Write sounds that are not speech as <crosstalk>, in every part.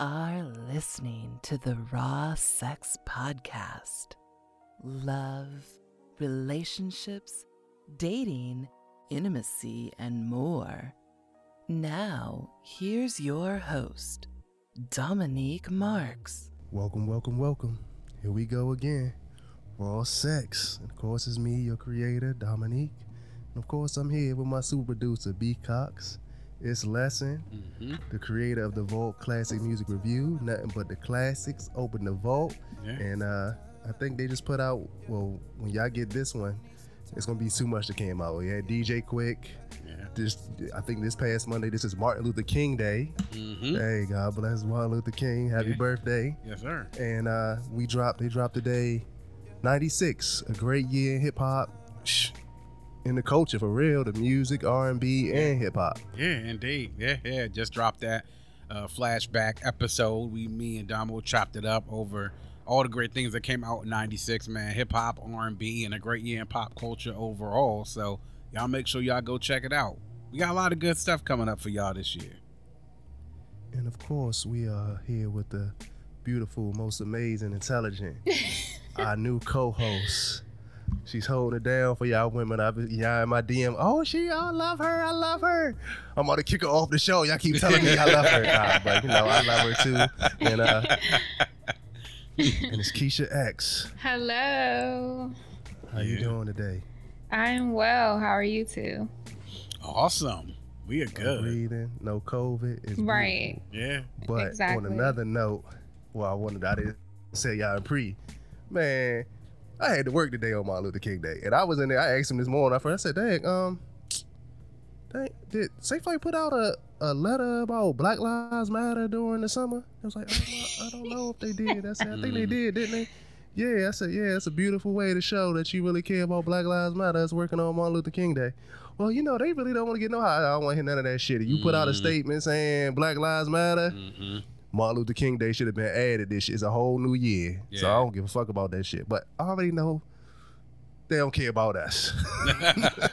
Are listening to the Raw Sex Podcast. Love, relationships, dating, intimacy, and more. Now, here's your host, Dominique Marks. Welcome, welcome, welcome. Here we go again. Raw sex. And of course, it's me, your creator, Dominique. And of course, I'm here with my super producer, B. Cox. It's Lesson, the creator of the Vault Classic Music Review. Nothing but the classics. Open the vault. Yeah. And uh, I think they just put out, well, when y'all get this one, it's going to be too much that came out. Had DJ Quik. Yeah. This, I think this past Monday, this is Martin Luther King Day. Hey, God bless Martin Luther King. Happy Mm-hmm. Yeah. birthday Yes, sir. and uh, we dropped. They dropped today, '96, a great year in hip hop, Shh. In the culture for real. The music, R and B, and hip hop. Yeah, indeed. Yeah, yeah. Just dropped that uh, flashback episode. We, me and Damo chopped it up over all the great things that came out in '96. Man, hip hop, R and B, and a great year in pop culture overall. So y'all make sure y'all go check it out. We got a lot of good stuff coming up for y'all this year. And of course, we are here with the beautiful, most amazing, intelligent, <laughs> our new co-host. She's holding it down for y'all women. I've been y'all in my DM. Oh, she, I love her. I love her. I'm about to kick her off the show. Y'all keep telling me I love her, <laughs> Nah, but you know I love her too. And uh, <laughs> and it's Keisha X. Hello. How you Yeah. doing today? I'm well. How are you two? Awesome. We are No good. breathing, no COVID. It's Right. Yeah. But Exactly. on another note, well, I wanted I didn't say y'all pre. Man, I had to work today on Martin Luther King Day, and I was in there. I asked him this morning. I first said, "Dang, um, dang, did Safe Flight put out a, a letter about Black Lives Matter during the summer?" I was like, I don't know, I don't know if they did. I said, I think they <laughs> did, didn't they? Yeah, I said, yeah, it's a beautiful way to show that you really care about Black Lives Matter. It's working on Martin Luther King Day. Well, you know, they really don't want to get no high. I don't want to hear none of that shit. If you put out a Mhm. statement saying Black Lives Matter, hmm Martin Luther King Day should have been added. This shit. It's a whole new year. So I don't give a fuck about that shit. But I already know they don't care about us.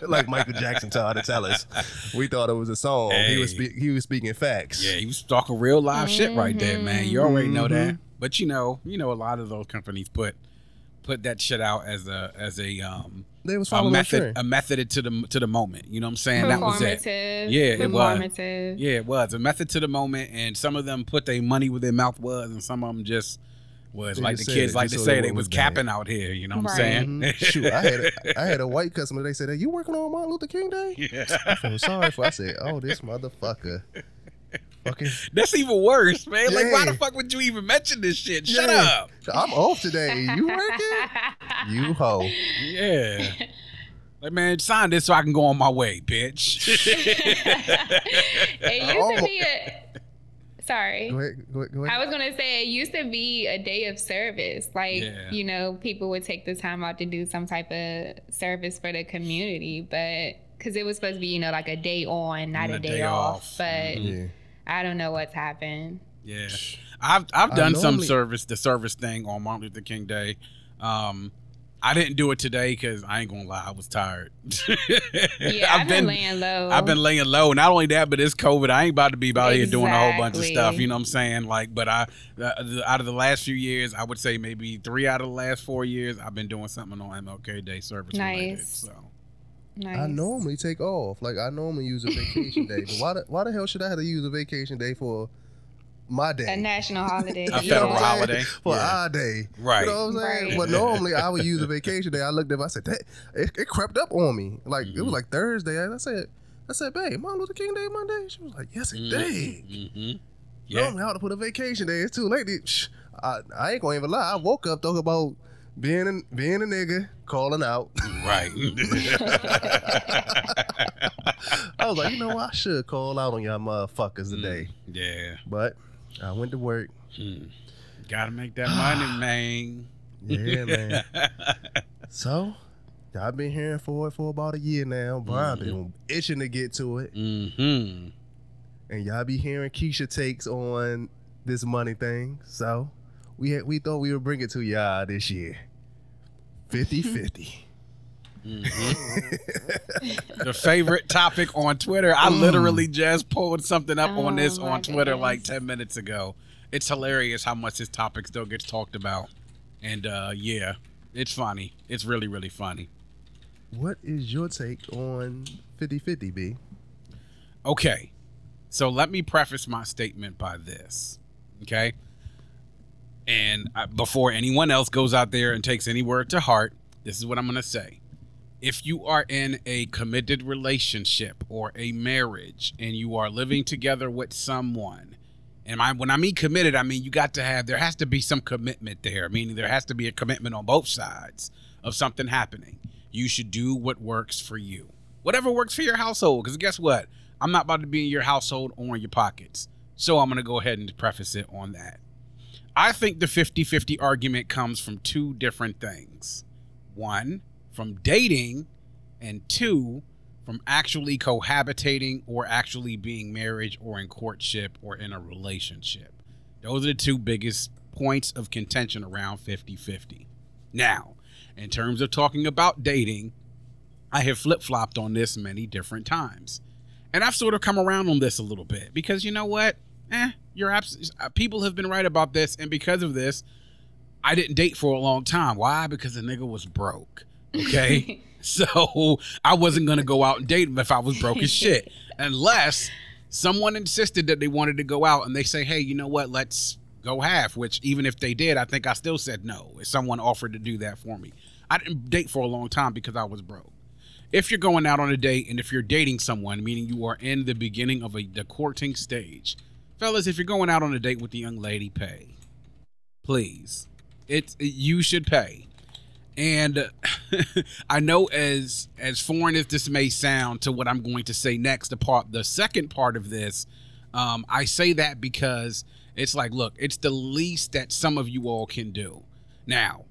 <laughs> like Michael Jackson tried to tell us. We thought it was a song. He was spe- he was speaking facts. Yeah, he was talking real live shit right there, man. You already know that. Mhm. But you know, you know, a lot of those companies put put that shit out as a as a um They was a following a method a method to the to the moment. You know what I'm saying? That was it. Performative. Yeah, it was. Performative. Yeah, it was a method to the moment, and some of them put their money where their mouth was, and some of them just was They like the just said kids it like just to say they they was look bad. capping out here. You know what I'm Right. saying? Mhm. <laughs> Shoot, I had a, I had a white customer. They said, "Are you working on Martin Luther King Day?" Yeah. I yeah. feel sorry for. I said, "Oh, this motherfucker." Fucking. <laughs> That's even worse, man. Like, why the fuck would you even mention this shit? Shut Yeah. up. I'm off today. You working? <laughs> You hoe. Yeah. Like, man, sign this so I can go on my way, bitch. <laughs> it used Almo- to be a. Sorry. Go ahead. Go ahead. Go I was gonna say it used to be a day of service. Like Yeah. you know, people would take the time out to do some type of service for the community, but because it was supposed to be, you know, like a day on, not a a day, day off. off. But Yeah. I don't know what's happened. Yeah, I've I've I done some service, the service thing on Martin Luther King Day. Um, I didn't do it today because I ain't gonna lie, I was tired. <laughs> Yeah, I've, been, laying low. I've been laying low. Not only that, but it's COVID. I ain't about to be out here doing a whole bunch of stuff. You know what I'm saying? Like, but I, uh, out of the last few years, I would say maybe three out of the last four years, I've been doing something on MLK Day service related. Nice. So Nice. I normally take off. Like I normally use a vacation day. But why the, why the hell should I have to use a vacation day for my day? a national holiday. A You know federal what I'm saying? holiday. For Yeah. our day. Right. You know what I'm saying? Right. But normally I would use a vacation day. I looked up, I said, that it, it crept up on me. Like Mm-hmm. it was like Thursday. And I said, I said, babe, Martin Luther King Day Monday? She was like, Yes, it did. Mm-hmm. Yeah. Normally I ought to put a vacation day. It's too late. I, I ain't gonna even lie. I woke up talking about being a, being a nigga, calling out. Right. <laughs> <laughs> I was like, you know what? I should call out on y'all motherfuckers today. yeah. But I went to work. Hmm. Gotta make that money, <sighs> man. Yeah, man. <laughs> so I've been hearing for it for about a year now. But I've been itching to get to it. Mm-hmm. And y'all be hearing Keisha takes on this money thing. So we had, we thought we would bring it to y'all this year. <laughs> 50-50. the favorite topic on Twitter. I literally just pulled something up on this Oh, on Twitter goodness. like 10 minutes ago. It's hilarious how much this topic still gets talked about. And uh yeah, it's funny. It's really, really funny. what is your take on 50-50, B? Okay. So let me preface my statement by this. Okay. And uh, before anyone else goes out there and takes any word to heart, this is what I'm going to say. If you are in a committed relationship or a marriage and you are living together with someone, and I, when I mean committed, I mean you got to have, there has to be some commitment there, meaning there has to be a commitment on both sides of something happening. You should do what works for you. Whatever works for your household. Because guess what? I'm not about to be in your household or in your pockets. So I'm going to go ahead and preface it on that. I think the 50 50 argument comes from two different things one, from dating, and two, from actually cohabitating or actually being marriage or in courtship or in a relationship. Those are the two biggest points of contention around 50 50. Now, in terms of talking about dating, I have flip flopped on this many different times. And I've sort of come around on this a little bit because you know what? Eh, you're abs- uh, people have been right about this, and because of this, I didn't date for a long time. Why? Because the nigga was broke. Okay. <laughs> so I wasn't gonna go out and date him if I was broke as shit. <laughs> Unless someone insisted that they wanted to go out and they say, Hey, you know what, let's go half, which even if they did, I think I still said no if someone offered to do that for me. I didn't date for a long time because I was broke if you're going out on a date and if you're dating someone, meaning you are in the beginning of a the courting stage, fellas, if you're going out on a date with the young lady, pay, please. It's you should pay, and <laughs> I know as as foreign as this may sound to what I'm going to say next, the part the second part of this, um, I say that because it's like, look, it's the least that some of you all can do. Now,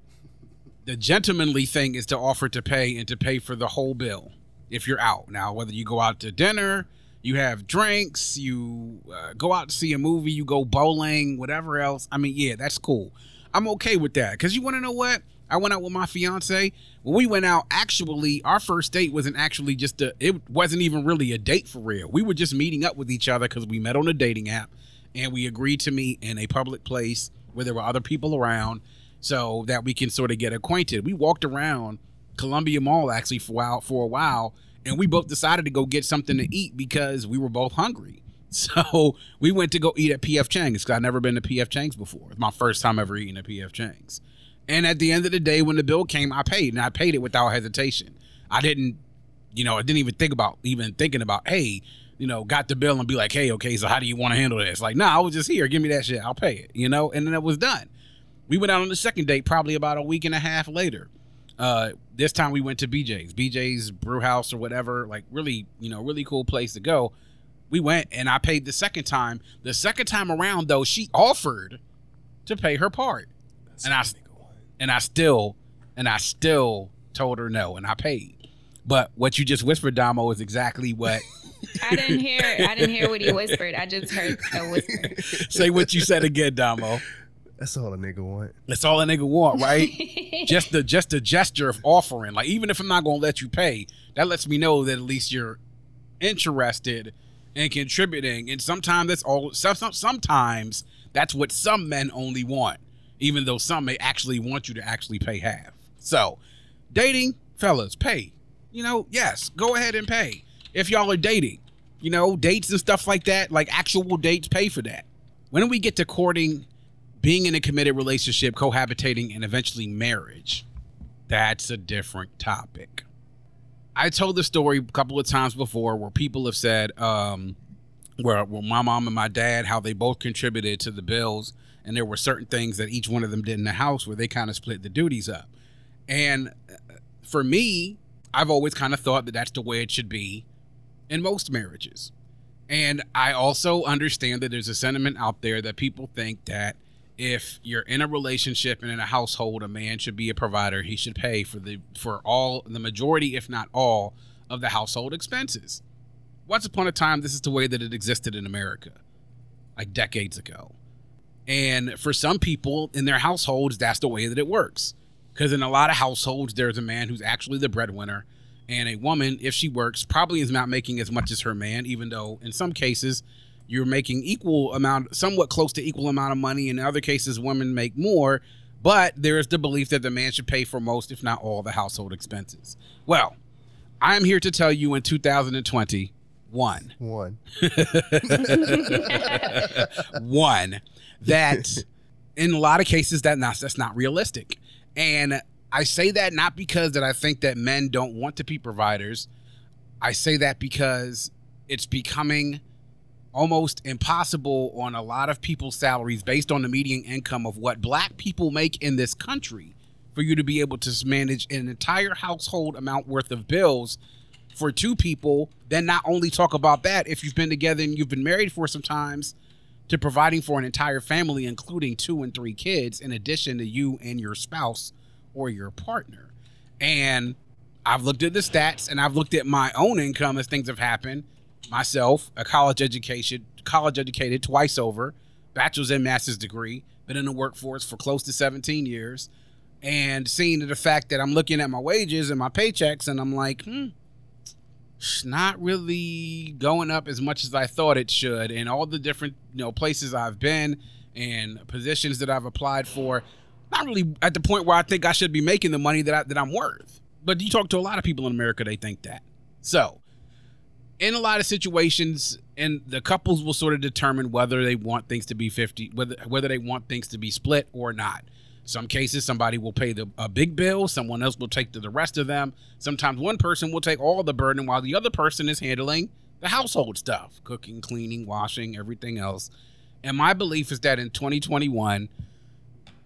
the gentlemanly thing is to offer to pay and to pay for the whole bill if you're out. Now, whether you go out to dinner, you have drinks, you uh, go out to see a movie, you go bowling, whatever else. I mean, yeah, that's cool. I'm okay with that because you want to know what? I went out with my fiance. When we went out, actually, our first date wasn't actually just a. It wasn't even really a date for real. We were just meeting up with each other because we met on a dating app, and we agreed to meet in a public place where there were other people around, so that we can sort of get acquainted. We walked around Columbia Mall actually for a while, for a while, and we both decided to go get something to eat because we were both hungry. <laughs> So we went to go eat at PF Chang's because I'd never been to PF Chang's before. It's my first time ever eating at PF Chang's. And at the end of the day, when the bill came, I paid, and I paid it without hesitation. I didn't, you know, I didn't even think about even thinking about, hey, you know, got the bill and be like, hey, okay, so how do you want to handle this? Like, nah, I was just here, give me that shit, I'll pay it, you know, and then it was done. We went out on the second date probably about a week and a half later. Uh, this time we went to BJ's, BJ's Brew House or whatever, like really, you know, really cool place to go. We went and I paid the second time. The second time around though, she offered to pay her part, and I and I still and I still told her no, and I paid. But what you just whispered, Damo, is exactly what. <laughs> I didn't hear. I didn't hear what he whispered. I just heard a whisper. <laughs> Say what you said again, Damo. That's all a nigga want. That's all a nigga want, right? <laughs> just the just the gesture of offering. Like even if I'm not gonna let you pay, that lets me know that at least you're interested in contributing. And sometimes that's all. Some, some, sometimes that's what some men only want, even though some may actually want you to actually pay half. So, dating, fellas, pay. you know, yes, go ahead and pay. If y'all are dating, you know, dates and stuff like that, like actual dates, pay for that. When we get to courting, being in a committed relationship, cohabitating, and eventually marriage? That's a different topic. I told the story a couple of times before where people have said, um, where, where my mom and my dad, how they both contributed to the bills, and there were certain things that each one of them did in the house where they kind of split the duties up. And uh, for me, I've always kind of thought that that's the way it should be in most marriages. And I also understand that there's a sentiment out there that people think that if you're in a relationship and in a household, a man should be a provider. He should pay for the for all the majority, if not all, of the household expenses. Once upon a time, this is the way that it existed in America, like decades ago. And for some people in their households, that's the way that it works. Because in a lot of households, there's a man who's actually the breadwinner, and a woman, if she works, probably is not making as much as her man, even though in some cases you're making equal amount, somewhat close to equal amount of money. In other cases, women make more, but there is the belief that the man should pay for most, if not all, the household expenses. Well, I'm here to tell you in 2020, one, <laughs> One. one that <laughs> in a lot of cases that not that's not realistic. And i say that not because that i think that men don't want to be providers. I say that because it's becoming almost impossible on a lot of people's salaries based on the median income of what black people make in this country for you to be able to manage an entire household amount worth of bills for two people then not only talk about that if you've been together and you've been married for some times to providing for an entire family including two and three kids in addition to you and your spouse or your partner. And i've looked at the stats and i've looked at my own income as things have happened. Myself a college education college educated twice over bachelor's and master's degree been in the workforce for close to 17 years. And seeing the fact that i'm looking at my wages and my paychecks and i'm like hmm not really going up as much as I thought it should. And all the different you know places I've been and positions that I've applied for, not really at the point where I think I should be making the money that I, that I'm worth. But you talk to a lot of people in America, they think that. So, in a lot of situations, and the couples will sort of determine whether they want things to be 50 whether whether they want things to be split or not some cases somebody will pay the a big bill someone else will take the, the rest of them. Sometimes one person will take all the burden while the other person is handling the household stuff cooking cleaning washing everything else. And my belief is that in 2021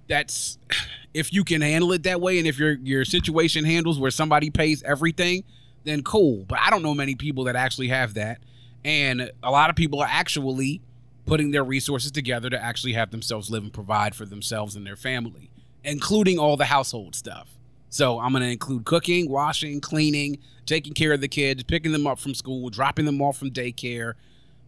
that's <sighs> if you can handle it that way and if your your situation handles where somebody pays everything then cool. But i don't know many people that actually have that. And a lot of people are actually putting their resources together to actually have themselves live and provide for themselves and their family including all the household stuff so i'm going to include cooking washing cleaning taking care of the kids picking them up from school dropping them off from daycare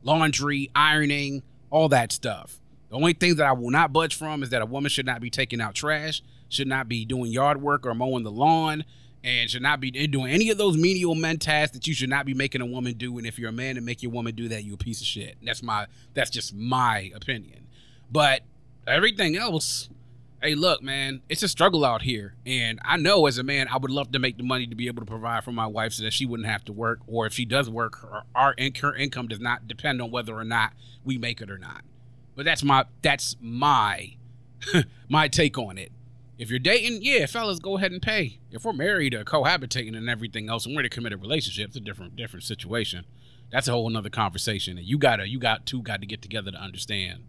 laundry ironing all that stuff the only thing that I will not budge from is that a woman should not be taking out trash, should not be doing yard work or mowing the lawn, and should not be doing any of those menial men tasks that you should not be making a woman do. And if you're a man and make your woman do that, you're a piece of shit. That's my that's just my opinion. But everything else, hey, look, man, it's a struggle out here. And I know as a man, I would love to make the money to be able to provide for my wife so that she wouldn't have to work. Or if she does work, her, our her income does not depend on whether or not we make it or not. But that's my that's my <laughs> my take on it. If you're dating, yeah, fellas, go ahead and pay. If we're married or cohabitating and everything else, and we're in a committed relationship, it's a different different situation. That's a whole another conversation. And you gotta you got two got to get together to understand,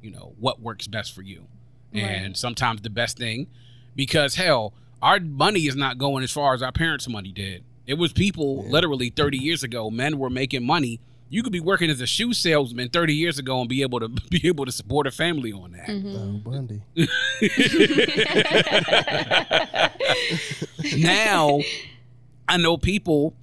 you know, what works best for you. Right. And sometimes the best thing, because hell, our money is not going as far as our parents' money did. It was people literally 30 years ago, men were making money. You could be working as a shoe salesman 30 years ago and be able to <laughs> be able to support a family on that. Oh, Bundy. <laughs> now I know people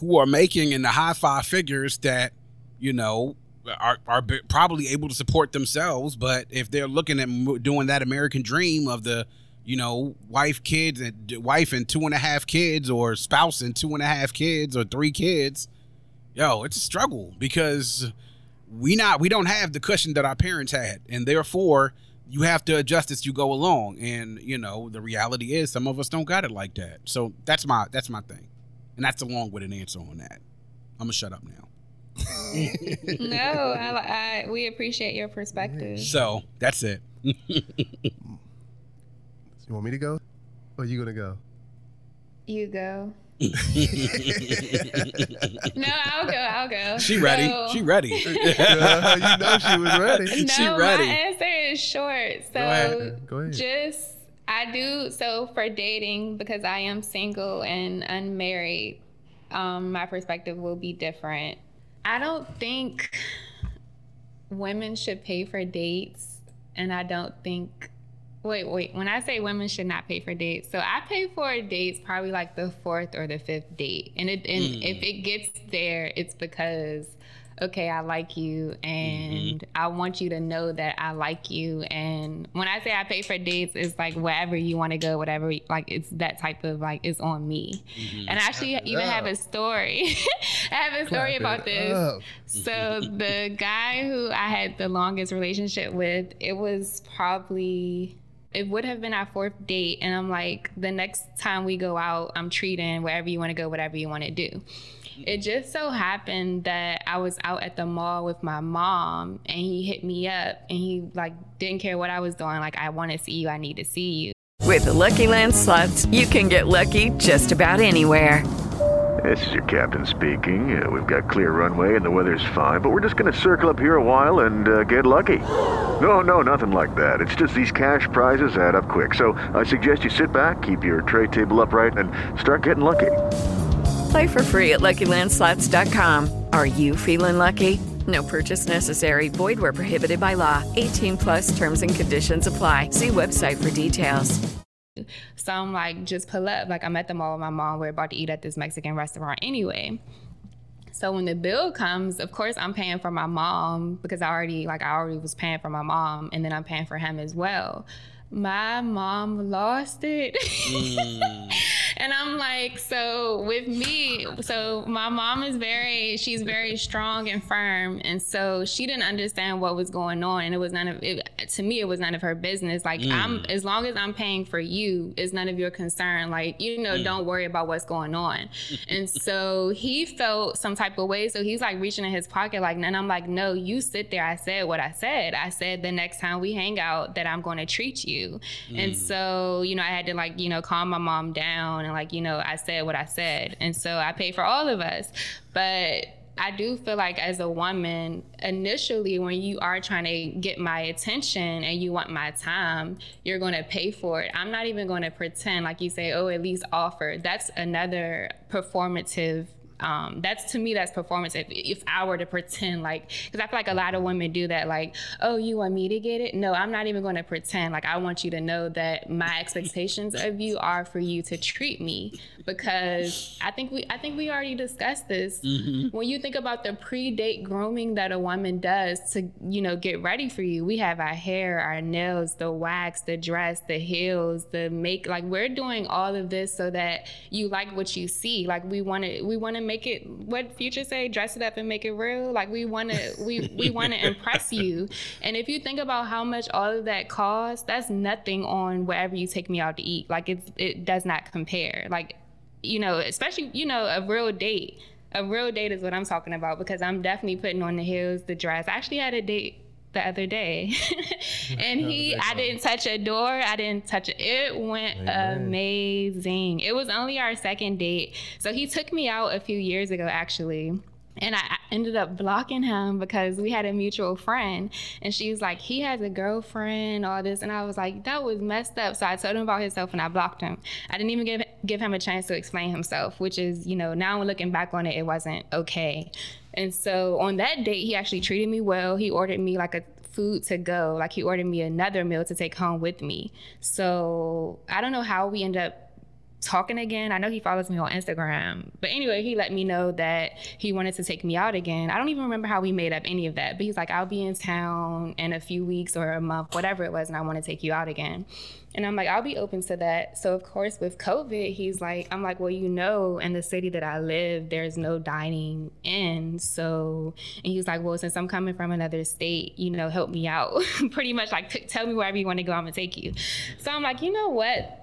who are making in the high five figures that you know are are probably able to support themselves, but if they're looking at doing that American dream of the you know wife kids and wife and two and a half kids or spouse and two and a half kids or three kids, yo, it's a struggle because we not we don't have the cushion that our parents had, and therefore you have to adjust as you go along. And you know the reality is some of us don't got it like that. So that's my that's my thing. And that's a long winded answer on that. I'm gonna shut up now. <laughs> no, I, I, we appreciate your perspective. So that's it. <laughs> You want me to go? Or you gonna go? You go. <laughs> no, I'll go. I'll go. She ready. So- she ready. Uh, you know she was ready. No, She ready. my answer is short. So Go ahead. Go ahead. just I do so for dating because I am single and unmarried. Um, my perspective will be different. I don't think women should pay for dates, and I don't think. Wait, wait. When I say women should not pay for dates, so I pay for dates probably like the fourth or the fifth date, and it and Mm. if it gets there, it's because okay, I like you, mm-hmm. and I want you to know that I like you. And when I say I pay for dates, it's like wherever you want to go, whatever. Like it's that type of like it's on me. Mm-hmm. And I actually even have a story. <laughs> I have a story Clap about this. up. So the guy who I had the longest relationship with, it was probably it would have been our fourth date and I'm like the next time we go out, I'm treating wherever you want to go, whatever you want to do. It just so happened that I was out at the mall with my mom and he hit me up and he like didn't care what I was doing like I want to see you, I need to see you. With the Lucky Land slots, you can get lucky just about anywhere. This is your captain speaking. Uh, we've got clear runway and the weather's fine, but we're just going to circle up here a while and uh, get lucky. No, no, nothing like that. It's just these cash prizes add up quick. So I suggest you sit back, keep your tray table upright, and start getting lucky. Play for free at LuckyLandSlots.com. Are you feeling lucky? No purchase necessary. Void where prohibited by law. 18 plus terms and conditions apply. See website for details. So I'm like, just pull up. Like I'm at the mall with my mom. We're about to eat at this Mexican restaurant anyway. So when the bill comes, of course I'm paying for my mom because I already like I already was paying for my mom and then I'm paying for him as well. My mom lost it. Mm. <laughs> and I'm like, so with me, so my mom is very, she's very strong and firm. And so she didn't understand what was going on. And it was none of it, to me, it was none of her business. Like, mm. I'm, as long as I'm paying for you, it's none of your concern. Like, you know, mm. don't worry about what's going on. <laughs> and so he felt some type of way. So he's like reaching in his pocket, like, and I'm like, no, you sit there. I said what I said. I said the next time we hang out that I'm going to treat you. And mm. so, you know, I had to like, you know, calm my mom down and like, you know, I said what I said. And so I paid for all of us. But I do feel like as a woman, initially when you are trying to get my attention and you want my time, you're going to pay for it. I'm not even going to pretend like you say, oh, at least offer. That's another performative um, that's to me that's performance. If, if i were to pretend like because i feel like a lot of women do that like oh you want me to get it? No i'm not even going to pretend. Like i want you to know that my expectations of you are for you to treat me because i think we i think we already discussed this. When you think about the pre-date grooming that a woman does to you know get ready for you we have our hair our nails the wax the dress the heels the make like we're doing all of this so that you like what you see. Like we want to we want to make it what future say dress it up and make it real. Like we want to we we want to <laughs> impress you. And if you think about how much all of that costs that's nothing on wherever you take me out to eat. Like it's it does not compare. Like you know especially you know a real date. A real date is what i'm talking about because i'm definitely putting on the heels the dress. I actually had a date the other day <laughs> and he i didn't touch a door i didn't touch it it went amazing it was only our second date so he took me out a few years ago actually and I I ended up blocking him because we had a mutual friend. And she was like, he has a girlfriend, all this. And I was like, that was messed up. So I told him about himself and I blocked him. I didn't even give, give him a chance to explain himself, which is, you know, now looking back on it, it wasn't okay. And so on that date, he actually treated me well. He ordered me like a food to go. Like he ordered me another meal to take home with me. So I don't know how we end up talking again. I know he follows me on Instagram. But anyway, he let me know that he wanted to take me out again. I don't even remember how we made up any of that. But he's like, I'll be in town in a few weeks or a month, whatever it was, and I want to take you out again. And I'm like, I'll be open to that. So of course with COVID, he's like, I'm like, well, you know, in the city that I live, there's no dining in. So and he's like, well, since I'm coming from another state, you know, help me out. <laughs> Pretty much like tell me wherever you want to go, I'm gonna take you. So I'm like, you know what?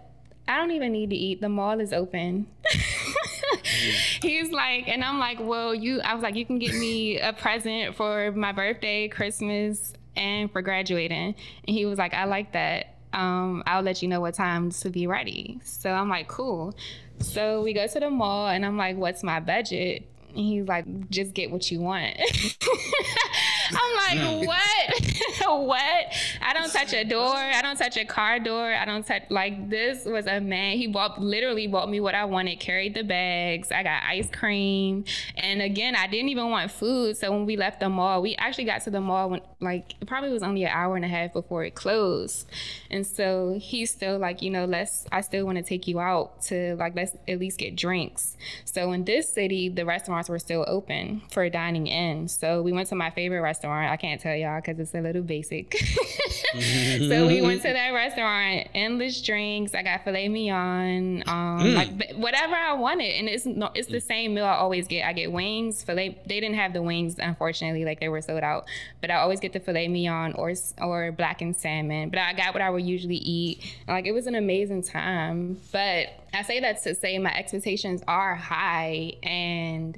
I don't even need to eat. The mall is open. <laughs> He's like, and I'm like, well, you. I was like, you can get me a present for my birthday, Christmas, and for graduating. And he was like, I like that. Um, I'll let you know what time to be ready. So I'm like, cool. So we go to the mall, and I'm like, what's my budget? And he's like, just get what you want. <laughs> I'm like, mm. what? <laughs> what? I don't touch a door. I don't touch a car door. I don't touch like this was a man. He bought literally bought me what I wanted, carried the bags. I got ice cream. And again, I didn't even want food. So when we left the mall, we actually got to the mall when like it probably was only an hour and a half before it closed. And so he's still like, you know, let's I still want to take you out to like let's at least get drinks. So in this city, the restaurants were still open for dining in. So we went to my favorite restaurant restaurant. I can't tell y'all because it's a little basic. <laughs> so we went to that restaurant, endless drinks. I got filet mignon, um, mm. like whatever I wanted, and it's no, it's the same meal I always get. I get wings, filet. They didn't have the wings, unfortunately, like they were sold out. But I always get the filet mignon or or blackened salmon. But I got what I would usually eat. Like it was an amazing time. But I say that to say my expectations are high and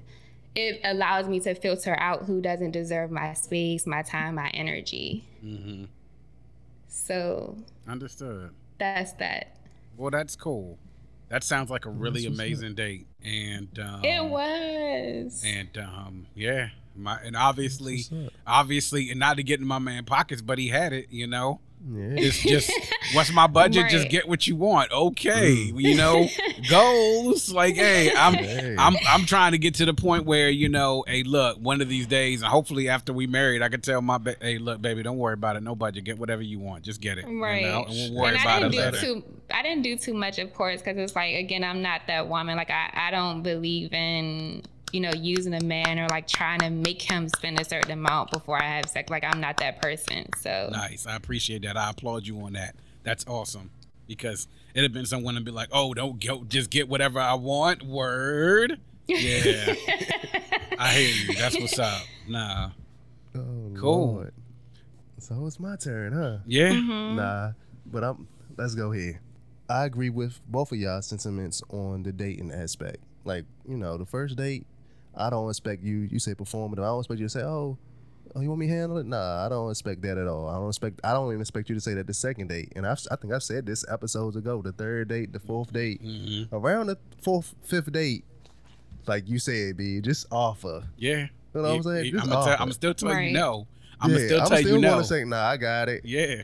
it allows me to filter out who doesn't deserve my space, my time, my energy. Mm-hmm. So understood. That's that. Well, that's cool. That sounds like a really amazing date, and um, it was. And um, yeah, my and obviously, obviously, and not to get in my man pockets, but he had it, you know. Yeah. It's just <laughs> what's my budget? Right. Just get what you want. Okay, mm. you know, <laughs> goals. Like, hey, I'm hey. I'm I'm trying to get to the point where you know, hey, look, one of these days, and hopefully after we married, I can tell my ba- hey, look, baby, don't worry about it. No budget. Get whatever you want. Just get it. Right. You know? And we'll worry and about I didn't it do later. Too, I didn't do too much, of course, because it's like again, I'm not that woman. Like, I I don't believe in you know, using a man or like trying to make him spend a certain amount before I have sex. Like I'm not that person. So nice. I appreciate that. I applaud you on that. That's awesome. Because it'd have been someone to be like, oh, don't go just get whatever I want. Word. Yeah. <laughs> I hear you. That's what's up. Nah. Oh, cool. Lord. So it's my turn, huh? Yeah. Mm-hmm. Nah. But I'm let's go here. I agree with both of y'all sentiments on the dating aspect. Like, you know, the first date, I don't expect you. You say performative. I don't expect you to say, "Oh, oh, you want me to handle it?" Nah, I don't expect that at all. I don't expect. I don't even expect you to say that the second date. And I've, I think I've said this episodes ago. The third date, the fourth date, mm-hmm. around the fourth, fifth date, like you said, be just offer. Yeah. You know what I'm saying? I'm, tell, I'm, still telling right. you no. I'm yeah, still telling you no. I'm still gonna say, nah, I got it. Yeah.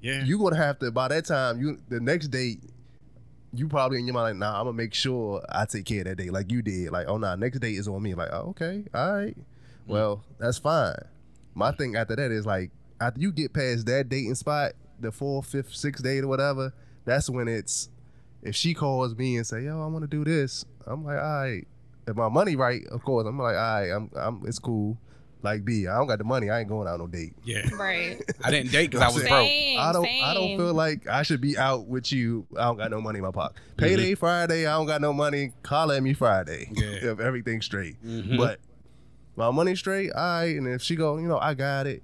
Yeah. You gonna have to by that time. You the next date you probably in your mind like, nah, I'm gonna make sure I take care of that day, like you did. Like, oh nah, next day is on me. Like, oh, okay, all right. Mm-hmm. Well, that's fine. My thing after that is like, after you get past that dating spot, the fourth, fifth, sixth date or whatever, that's when it's if she calls me and say, yo, I want to do this, I'm like, all right. If my money right, of course, I'm like, all right, I'm, I'm, it's cool. Like B, I don't got the money. I ain't going out no date. Yeah, <laughs> right. I didn't date because I was broke. I don't. Same. I don't feel like I should be out with you. I don't got no money in my pocket. Payday mm-hmm. Friday. I don't got no money. Call at me Friday. Yeah. <laughs> if everything's straight. Mm-hmm. But my money straight. I right, and if she go, you know, I got it,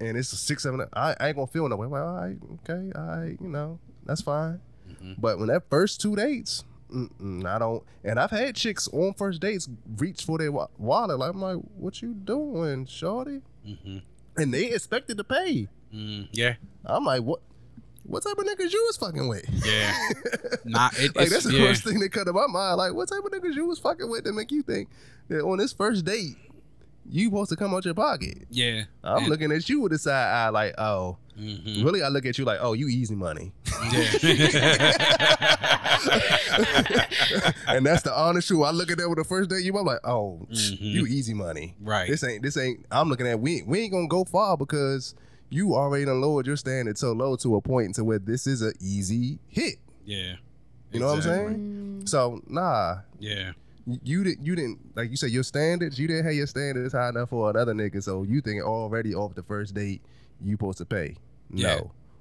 and it's a six seven. I, I ain't gonna feel no way. I'm like, all right, okay, all right, you know, that's fine. Mm-hmm. But when that first two dates, I don't. And I've had chicks on first dates reach for their wallet. Like, I'm like, what you doing, shorty? Mm-hmm. And they expected to pay. Mm, yeah. I'm like, what? What type of niggas you was fucking with? Yeah. <laughs> Not it, like that's the yeah. first thing that cut in my mind. Like, what type of niggas you was fucking with to make you think that on this first date you supposed to come out your pocket? Yeah. I'm and, looking at you with the side eye like, oh, Mm-hmm. Really, I look at you like, oh, you easy money. Yeah. <laughs> and that's the honest truth. I look at that with the first day you, I'm like, oh, mm-hmm. you easy money. Right. This ain't. This ain't. I'm looking at we. We ain't gonna go far because you already done lowered your standard so low to a point to where this is an easy hit. Yeah. You know exactly. what I'm saying? Mm. So nah. Yeah. You didn't. You didn't like you said your standards. You didn't have your standards high enough for another nigga. So you think already off the first date you supposed to pay. No. Yeah.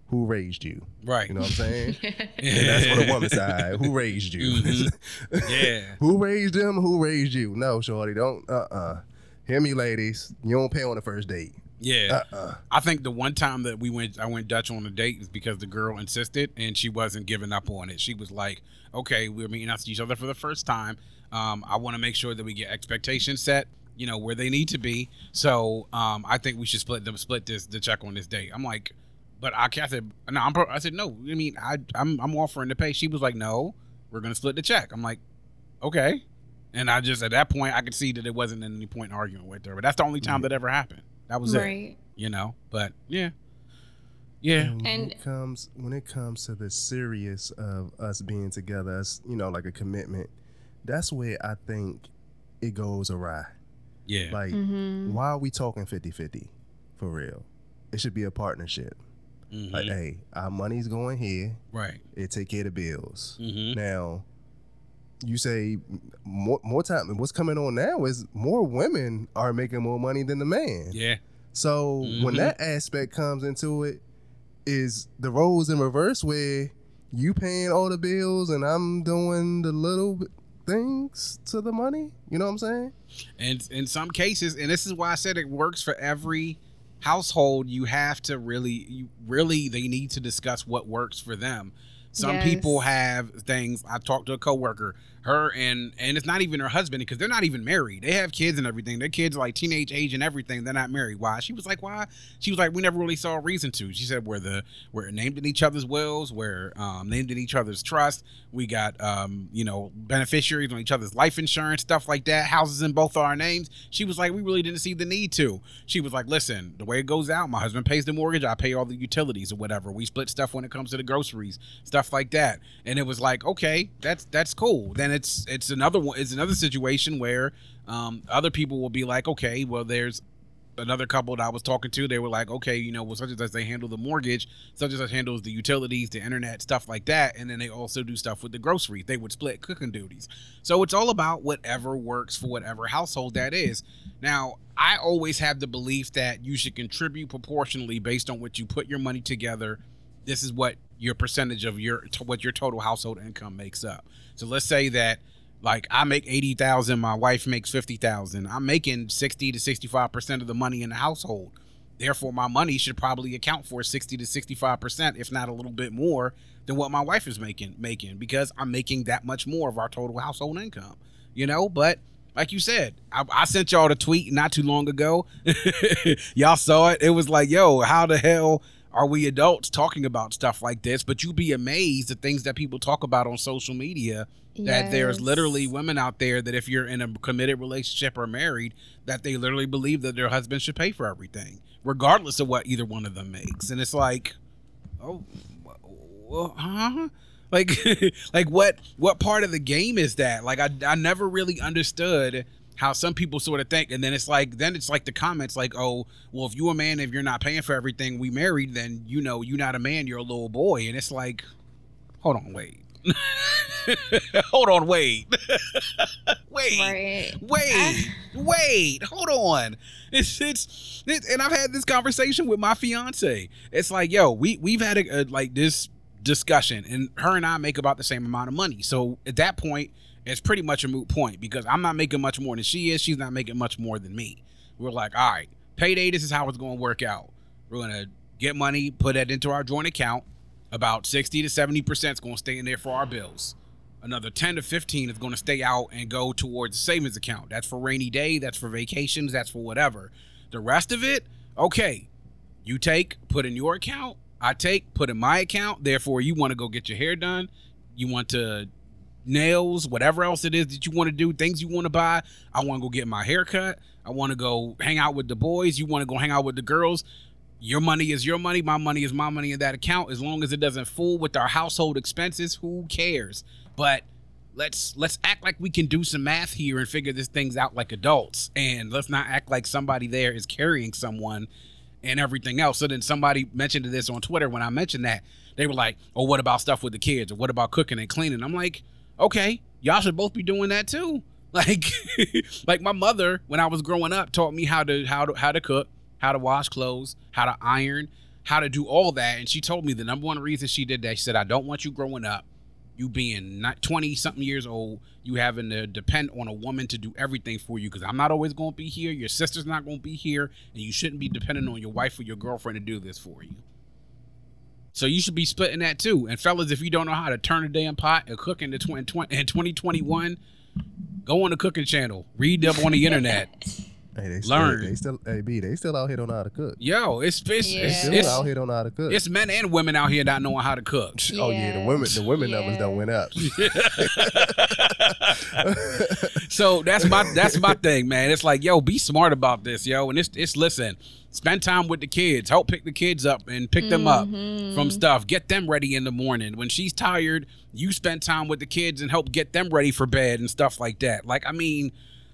Who raised you? Right. You know what I'm saying? <laughs> and that's for the woman side. Who raised you? Mm-hmm. <laughs> yeah. who raised them? Who raised you? No, shorty, don't. Uh uh Hear me, ladies. You don't pay on the first date. Yeah. Uh-uh. I think the one time that we went, I went Dutch on a date is because the girl insisted and she wasn't giving up on it. She was like, okay, we're meeting us each other for the first time. Um, I want to make sure that we get expectations set, you know, where they need to be. So um, I think we should split them, split this, the check on this date. I'm like, but I, I said, no, I'm, pro- I said, no, I mean, I, I'm, I'm offering to pay. She was like, no, we're going to split the check. I'm like, okay. And I just, at that point, I could see that it wasn't any point in arguing with her, but that's the only time that ever happened. That was it you know. But yeah, yeah, And when And- it comes when it comes to the serious of us being together, us, you know, like a commitment, that's where I think it goes awry. yeah, Like, Mm-hmm. why are we talking 50-50 for real? It should be a partnership. Mhm. Like, hey, our money's going here. right. It take care of the bills. hmm Now, you say more more time. What's coming on now is more women are making more money than the man. Yeah, So when Mhm. that aspect comes into it, is the roles in reverse where you paying all the bills and I'm doing the little things to the money. You know what I'm saying? and in some cases, and this is why I said it works for every household. You have to really, you really, they need to discuss what works for them. Some people have things. I talked to a coworker, her and and it's not even her husband because they're not even married. They have kids and everything. Their kids are like teenage age and everything. They're not married. Why? She was like, why? She was like, we never really saw a reason to. She said we're the we're named in each other's wills. We're um, named in each other's trust. We got um, you know beneficiaries on each other's life insurance, stuff like that. Houses in both our names. She was like, we really didn't see the need to. She was like, listen, the way it goes out, my husband pays the mortgage, I pay all the utilities or whatever. We split stuff when it comes to the groceries, stuff like that. And it was like, okay, that's that's cool. Then it's it's another one. It's another situation where um, other people will be like, okay, well, there's another couple that I was talking to, they were like, okay, you know, well, such and such they handle the mortgage, such and such handles the utilities, the internet, stuff like that, and then they also do stuff with the groceries. They would split cooking duties. So it's all about whatever works for whatever household that is. Now, I always have the belief that you should contribute proportionally based on what you put your money together. This is what your percentage of your what your total household income makes up. So let's say that like I make eighty thousand, my wife makes fifty thousand. I'm making sixty to sixty-five percent of the money in the household. Therefore, my money should probably account for sixty to sixty-five percent, if not a little bit more, than what my wife is making making because I'm making that much more of our total household income. You know, but like you said, I, I sent y'all the tweet not too long ago. <laughs> y'all saw it. It was like, yo, how the hell are we adults talking about stuff like this? But you'd be amazed at things that people talk about on social media. That there's literally women out there that if you're in a committed relationship or married, that they literally believe that their husband should pay for everything, regardless of what either one of them makes. And it's like, oh, well, huh? Like, <laughs> like what what part of the game is that? Like, I I never really understood how some people sort of think, and then it's like then it's like the comments like, oh, well, if you're a man, if you're not paying for everything we married, then you know you're not a man, you're a little boy, and it's like, hold on, wait. <laughs> hold on, wait. <laughs> wait. Right. Wait, wait, hold on. It's it's it, and I've had this conversation with my fiance. It's like, yo, we we've had a, a like this discussion, and her and I make about the same amount of money. So at that point, it's pretty much a moot point because I'm not making much more than she is. She's not making much more than me. We're like, all right, payday. This is how it's going to work out. We're gonna get money, put that into our joint account. About sixty to seventy percent is going to stay in there for our bills another 10 to 15 is going to stay out and go towards the savings account. That's for rainy day, that's for vacations, that's for whatever. The rest of it, okay, you take, put in your account, I take, put in my account. Therefore, you want to go get your hair done, you want to nails, whatever else it is that you want to do, things you want to buy. I want to go get my hair cut. I want to go hang out with the boys. You want to go hang out with the girls. Your money is your money. My money is my money in that account. As long as it doesn't fool with our household expenses, who cares? But let's let's act like we can do some math here and figure this things out like adults. And let's not act like somebody there is carrying someone and everything else. So then somebody mentioned this on Twitter when I mentioned that. They were like, "Oh, what about stuff with the kids? Or what about cooking and cleaning?" I'm like, "Okay, y'all should both be doing that too." <laughs> Like, <laughs> like my mother when I was growing up taught me how to how to how to cook, how to wash clothes, how to iron, how to do all that. And she told me the number one reason she did that. She said, "I don't want you growing up you being not 20 something years old, you having to depend on a woman to do everything for you because I'm not always going to be here. Your sister's not going to be here, and you shouldn't be dependent on your wife or your girlfriend to do this for you. So you should be splitting that too. And fellas, if you don't know how to turn a damn pot and cook in the 2020 in 2021, go on the cooking channel, read up on the internet. <laughs> Hey, they still, Learn. They still, hey, B, they still out here don't know how to cook. Yo, it's it's, Yeah. It's, it's, out here don't know how to cook. it's men and women out here not knowing how to cook. <laughs> Oh yeah, the women, the women numbers Yeah. don't went up. <laughs> So that's my that's my thing, man. It's like, yo, be smart about this, yo. And it's it's listen, spend time with the kids, help pick the kids up and pick them up from mm-hmm. stuff. Get them ready in the morning. When she's tired, you spend time with the kids and help get them ready for bed and stuff like that. Like, I mean,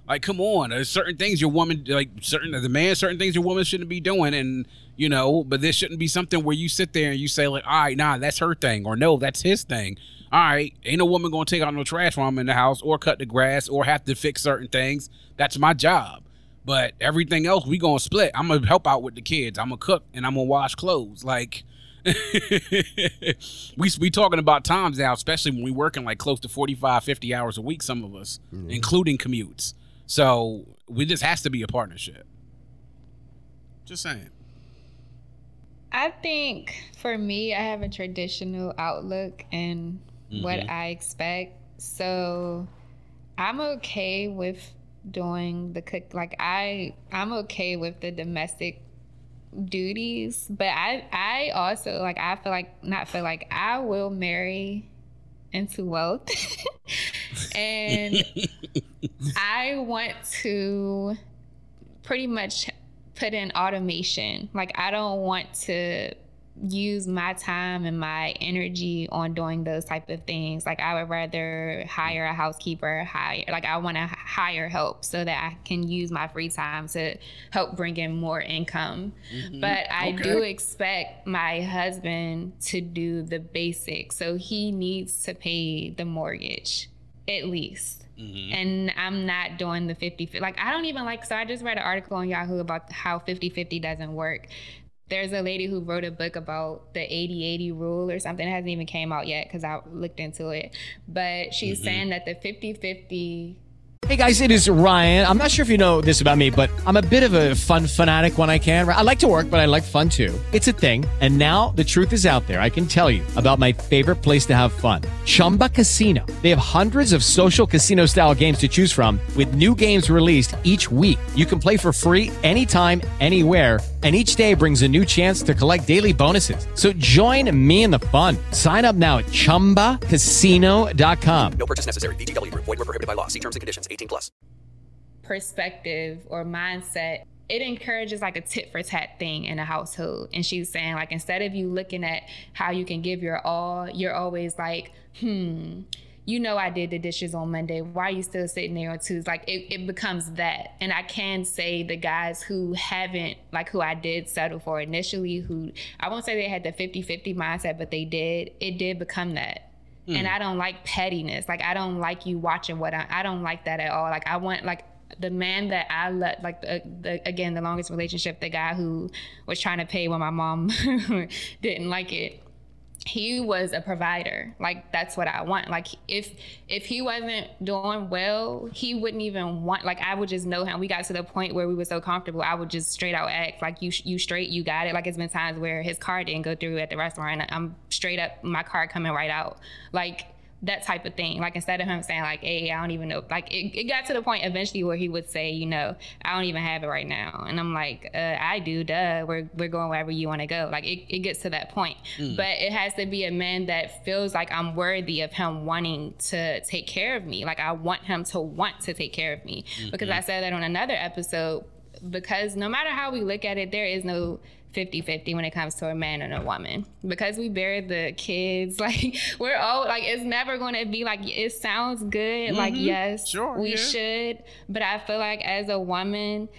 like, come on. There's certain things your woman like certain the man, certain things your woman shouldn't be doing and you know, but this shouldn't be something where you sit there and you say, like, all right, nah, that's her thing, or no, that's his thing. All right, ain't a woman gonna take out no trash while I'm in the house, or cut the grass, or have to fix certain things. That's my job. But everything else, we gonna split. I'm gonna help out with the kids. I'm gonna cook and I'm gonna wash clothes. Like, <laughs> we we talking about times now, especially when we working like close to 45, 50 hours a week. Some of us, mm-hmm. including commutes. So we just has to be a partnership. Just saying. I think for me, I have a traditional outlook and what Mhm. I expect. So I'm okay with doing the cook. Like I, I'm okay with the domestic duties, but I, I also like. I feel like not feel like I will marry into wealth, <laughs> and <laughs> I want to pretty much put in automation. Like I don't want to use my time and my energy on doing those type of things. Like I would rather hire a housekeeper, hire like I want to hire help so that I can use my free time to help bring in more income. But I do expect my husband to do the basics. So he needs to pay the mortgage at least Mm-hmm. and I'm not doing the 50 like I don't even like so I just read an article on Yahoo about how 50-50 doesn't work. There's a lady who wrote a book about the 80-80 rule or something. It hasn't even came out yet because I looked into it. But she's Mm-hmm. saying that the 50-50 Hey guys, it is Ryan. I'm not sure if you know this about me, but I'm a bit of a fun fanatic when I can. I like to work, but I like fun too. It's a thing. And now the truth is out there. I can tell you about my favorite place to have fun Chumba Casino. They have hundreds of social casino style games to choose from, with new games released each week. You can play for free anytime, anywhere. And each day brings a new chance to collect daily bonuses. So join me in the fun. Sign up now at chumbacasino.com. No purchase necessary. VGW Group. Void were prohibited by law. See terms and conditions. 18 plus. perspective or mindset it encourages like a tit for tat thing in a household and she's saying like instead of you looking at how you can give your all you're always like hmm you know I did the dishes on Monday. Why are you still sitting there on Tuesday? Like it, it becomes that. And I can say the guys who haven't, like who I did settle for initially, who I won't say they had the 50 50 mindset, but they did, it did become that. Hmm. And I don't like pettiness. Like I don't like you watching what I, I don't like that at all. Like I want like the man that I let like the, the again the longest relationship, the guy who was trying to pay when my mom <laughs> didn't like it. He was a provider. Like that's what I want. Like if if he wasn't doing well, he wouldn't even want. Like I would just know him. We got to the point where we were so comfortable. I would just straight out act like you you straight you got it. Like it's been times where his car didn't go through at the restaurant. And I'm straight up my car coming right out. Like that type of thing. Like instead of him saying like, "Hey, I don't even know," like it, it got to the point eventually where he would say, "You know, I don't even have it right now," and I'm like, uh, "I do, duh. We're we're going wherever you want to go." Like it, it gets to that point, but it has to be a man that feels like I'm worthy of him wanting to take care of me. Like I want him to want to take care of me because I said that on another episode. Because no matter how we look at it, there is no 50-50 when it comes to a man and a woman. Because we bear the kids <laughs> like we're old like it's never going to be like it sounds good like mm-hmm. yes Sure, we yeah. should. But i feel like as a woman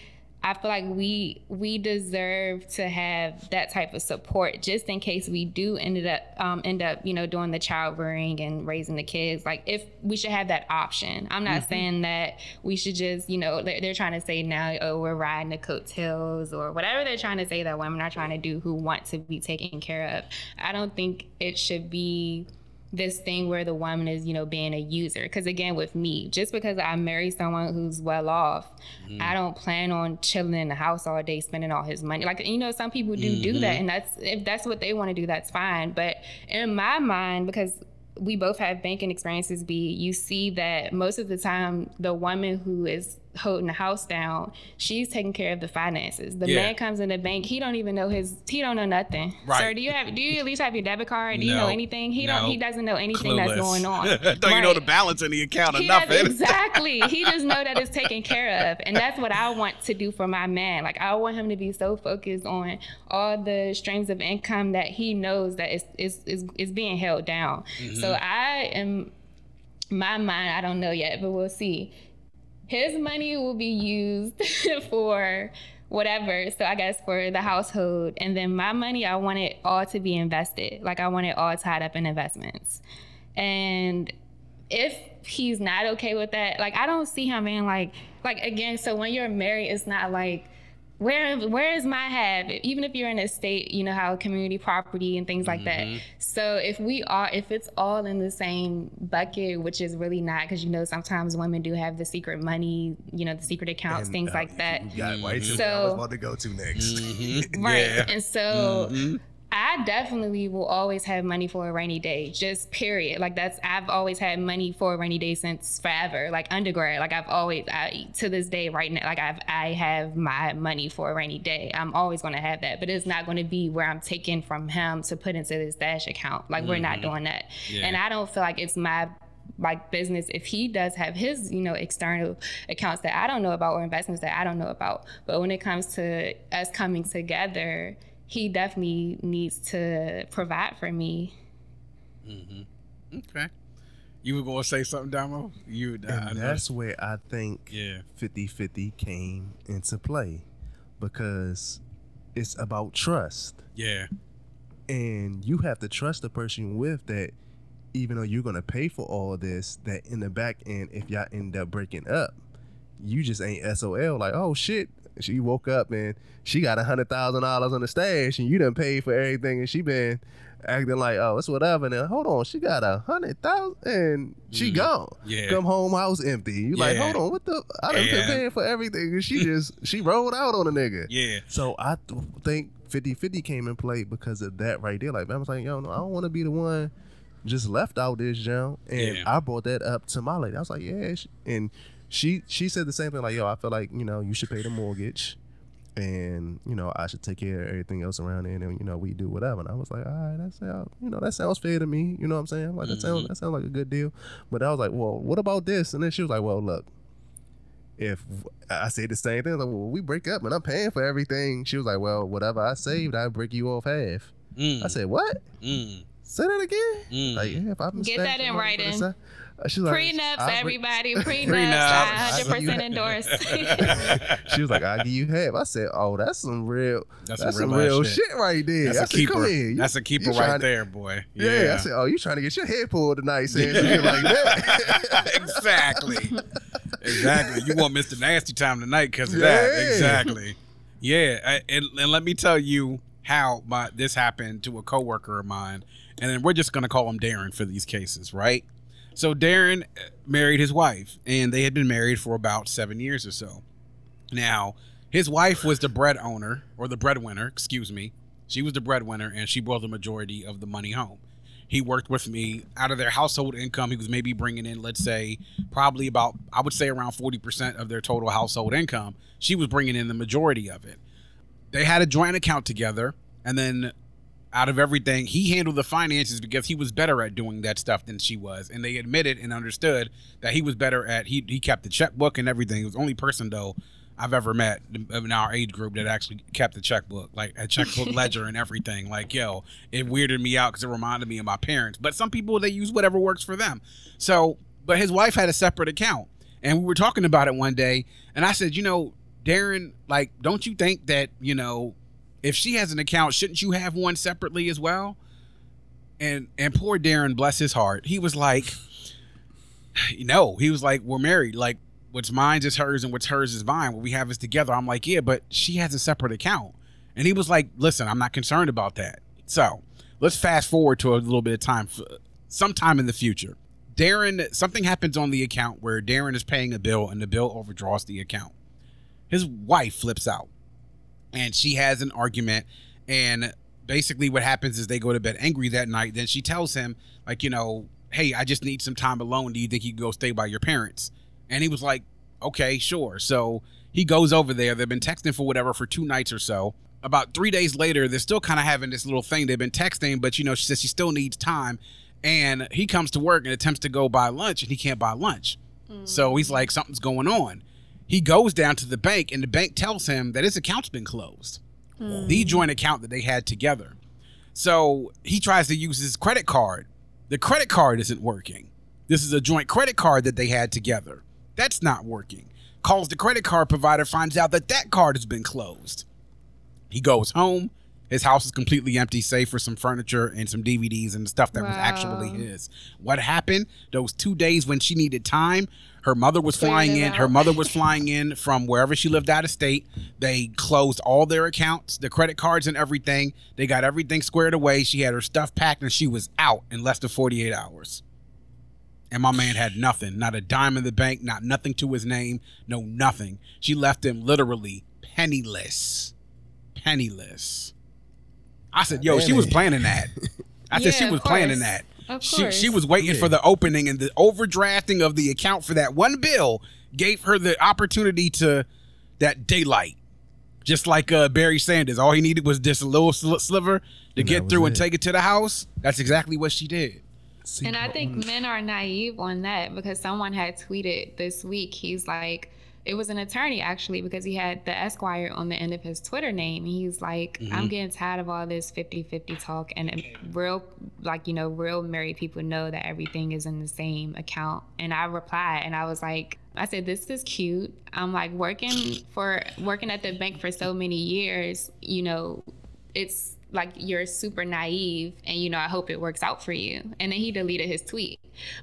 i feel like we we deserve to have that type of support just in case we do ended up um, end up you know doing the child rearing and raising the kids. Like if we should have that option. I'm not saying that we should just you know they're, they're trying to say now oh we're riding the coattails or whatever they're trying to say that women are trying to do who want to be taken care of. I don't think it should be this thing where the woman is, you know, being a user. Because again, with me, just because I marry someone who's well off, Mm-hmm. I don't plan on chilling in the house all day, spending all his money. Like you know, some people do do that, Mhm. and that's if that's what they want to do, that's fine. But in my mind, because we both have banking experiences, be you see that most of the time the woman who is holding the house down, she's taking care of the finances. The Yeah. man comes in the bank, he don't even know his he don't know nothing. Right. Sir, do you have do you at least have your debit card? Do you know anything? He No. don't he doesn't know anything that's going on. <laughs> Don't you know the balance in the account or He nothing? <laughs> exactly. He just know that it's taken care of, and that's what I want to do for my man. Like I want him to be so focused on all the streams of income that he knows that is is is, is being held down. So mm-hmm. I am, my mind. I don't know yet, but we'll see. His money will be used <laughs> for whatever. So I guess for the household, and then my money, I want it all to be invested. Like I want it all tied up in investments, and if he's not okay with that, like I don't see him being like, like again. So when you're married, it's not like where where is my half? Even if you're in a state, you know how community property and things like that. So if we are, if it's all in the same bucket, which is really not, because you know sometimes women do have the secret money, you know, the secret accounts, And, things uh, like that. You got it right to So- I was about to go to next. <laughs> Right. Yeah. And so Mhm. I definitely will always have money for a rainy day, just period. Like that's I've always had money for a rainy day since forever. Like undergrad, like I've always I, to this day right now, like I've I have my money for a rainy day. I'm always going to have that, but it's not going to be where I'm taking from him to put into this dash account. Like we're not mm-hmm. doing that. Yeah. And I don't feel like it's my like business if he does have his you know external accounts that I don't know about or investments that I don't know about. But when it comes to us coming together, he definitely needs to provide for me. Okay. You were gonna say something, Damo? You uh, I And know- that's where I think Yeah. 50 50 came into play because it's about trust. yeah. And you have to trust the person with that even though you're going to pay for all this, that in the back end, if y'all end up breaking up, you just ain't SOL like, oh shit. She woke up and she got a hundred thousand dollars on the stash and you done paid for everything and she been acting like, oh, it's whatever. And then hold on, she got a hundred thousand and she Mm. gone. Yeah. Come home house empty. You like, hold on, what the I done Yeah. paying for everything and she just she rolled out on a nigga. Yeah. So I th- think 50-50 came in play because of that right there. Like I was like, yo, no, I don't want to be the one just left out this jump. And Yeah. I brought that up to my lady. I was like, yeah, and she she said the same thing. Like, yo, I feel like you know you should pay the mortgage, and you know I should take care of everything else around it and you know we do whatever. And I was like, all right, that sounds you know that sounds fair to me. You know what I'm saying? Like that sounds that sounds like a good deal. But I was like, well, what about this? And then she was like, well, look. If I say the same thing, like, well, we break up and I'm paying for everything. She was like, well, whatever I saved, I break you off half. Mm. I said, what? Mm. Say that again. Mm. Like, yeah, if I'm Get that in writing. She's like, Prenups, I'll everybody. <laughs> Prenups. Prenups. I 100% endorse. <laughs> she was like, I'll give you half. I said, Oh, that's some real That's that's, some some real real, shit. shit. right there. That's I a said, keeper. You- That's a keeper you right to- there, boy. Yeah. I said, Oh, you trying to get your head pulled tonight saying some shit like that. <laughs> exactly. Exactly. You want Mr. Nasty time tonight because of that. Exactly. Yeah. I- And, and let me tell you how my this happened to a coworker of mine. And then we're just gonna call him Darren for these cases, right? So Darren married his wife, and they had been married for about seven years or so. Now, his wife was the bread owner or the breadwinner, excuse me. She was the breadwinner, and she brought the majority of the money home. He worked with me out of their household income. He was maybe bringing in, let's say, probably about, I would say around 40% of their total household income. She was bringing in the majority of it. They had a joint account together, and then out of everything, he handled the finances because he was better at doing that stuff than she was. And they admitted and understood that he was better at he he kept the checkbook and everything. He was the only person though I've ever met in our age group that actually kept the checkbook, like a checkbook <laughs> ledger and everything. Like, yo, it weirded me out because it reminded me of my parents. But some people they use whatever works for them. So, but his wife had a separate account, and we were talking about it one day, and I said, you know, Darren, like, don't you think that you know, if she has an account, shouldn't you have one separately as well? And and poor Darren, bless his heart, he was like, <sighs> no, he was like, we're married, like what's mine is hers and what's hers is mine. What we have is together. I'm like, yeah, but she has a separate account. And he was like, listen, I'm not concerned about that. So let's fast forward to a little bit of time. sometime in the future. Darren, something happens on the account where Darren is paying a bill and the bill overdraws the account. His wife flips out and she has an argument. And basically, what happens is they go to bed angry that night. Then she tells him, like, you know, hey, I just need some time alone. Do you think you can go stay by your parents? And he was like, okay, sure. So he goes over there. They've been texting for whatever for two nights or so. About three days later, they're still kind of having this little thing. They've been texting, but you know, she says she still needs time. And he comes to work and attempts to go buy lunch, and he can't buy lunch. Mm. So he's like, something's going on. He goes down to the bank, and the bank tells him that his account's been closed, hmm. the joint account that they had together. So he tries to use his credit card. The credit card isn't working. This is a joint credit card that they had together. That's not working. Calls the credit card provider, finds out that that card has been closed. He goes home. His house is completely empty, save for some furniture and some DVDs and stuff that was actually his. What happened? Those two days when she needed time, her mother was flying it in. Her mother was flying in from wherever she lived out of state. They closed all their accounts, the credit cards and everything. They got everything squared away. She had her stuff packed and she was out in less than 48 hours. And my man had nothing, not a dime in the bank, not nothing to his name, no nothing. She left him literally penniless. Penniless. I said, yo, she was planning that. I said she was planning that. Of She she was waiting for the opening and the overdrafting of the account for that one bill gave her the opportunity to that daylight. Just like uh, Barry Sanders, all he needed was just a little sl- sliver to get through and take it to the house. That's exactly what she did. And I think men are naive on that because someone had tweeted this week. He's like, it was an attorney actually because he had the Esquire on the end of his Twitter name. He's like, I'm Mhm. getting tired of all this 50 50 talk. And um, real, like, you know, real married people know that everything is in the same account. And I replied and I was like, I said, this is cute. I'm like working <laughs> for working at the bank for so many years, you know, it's like you're super naive and you know i hope it works out for you and then he deleted his tweet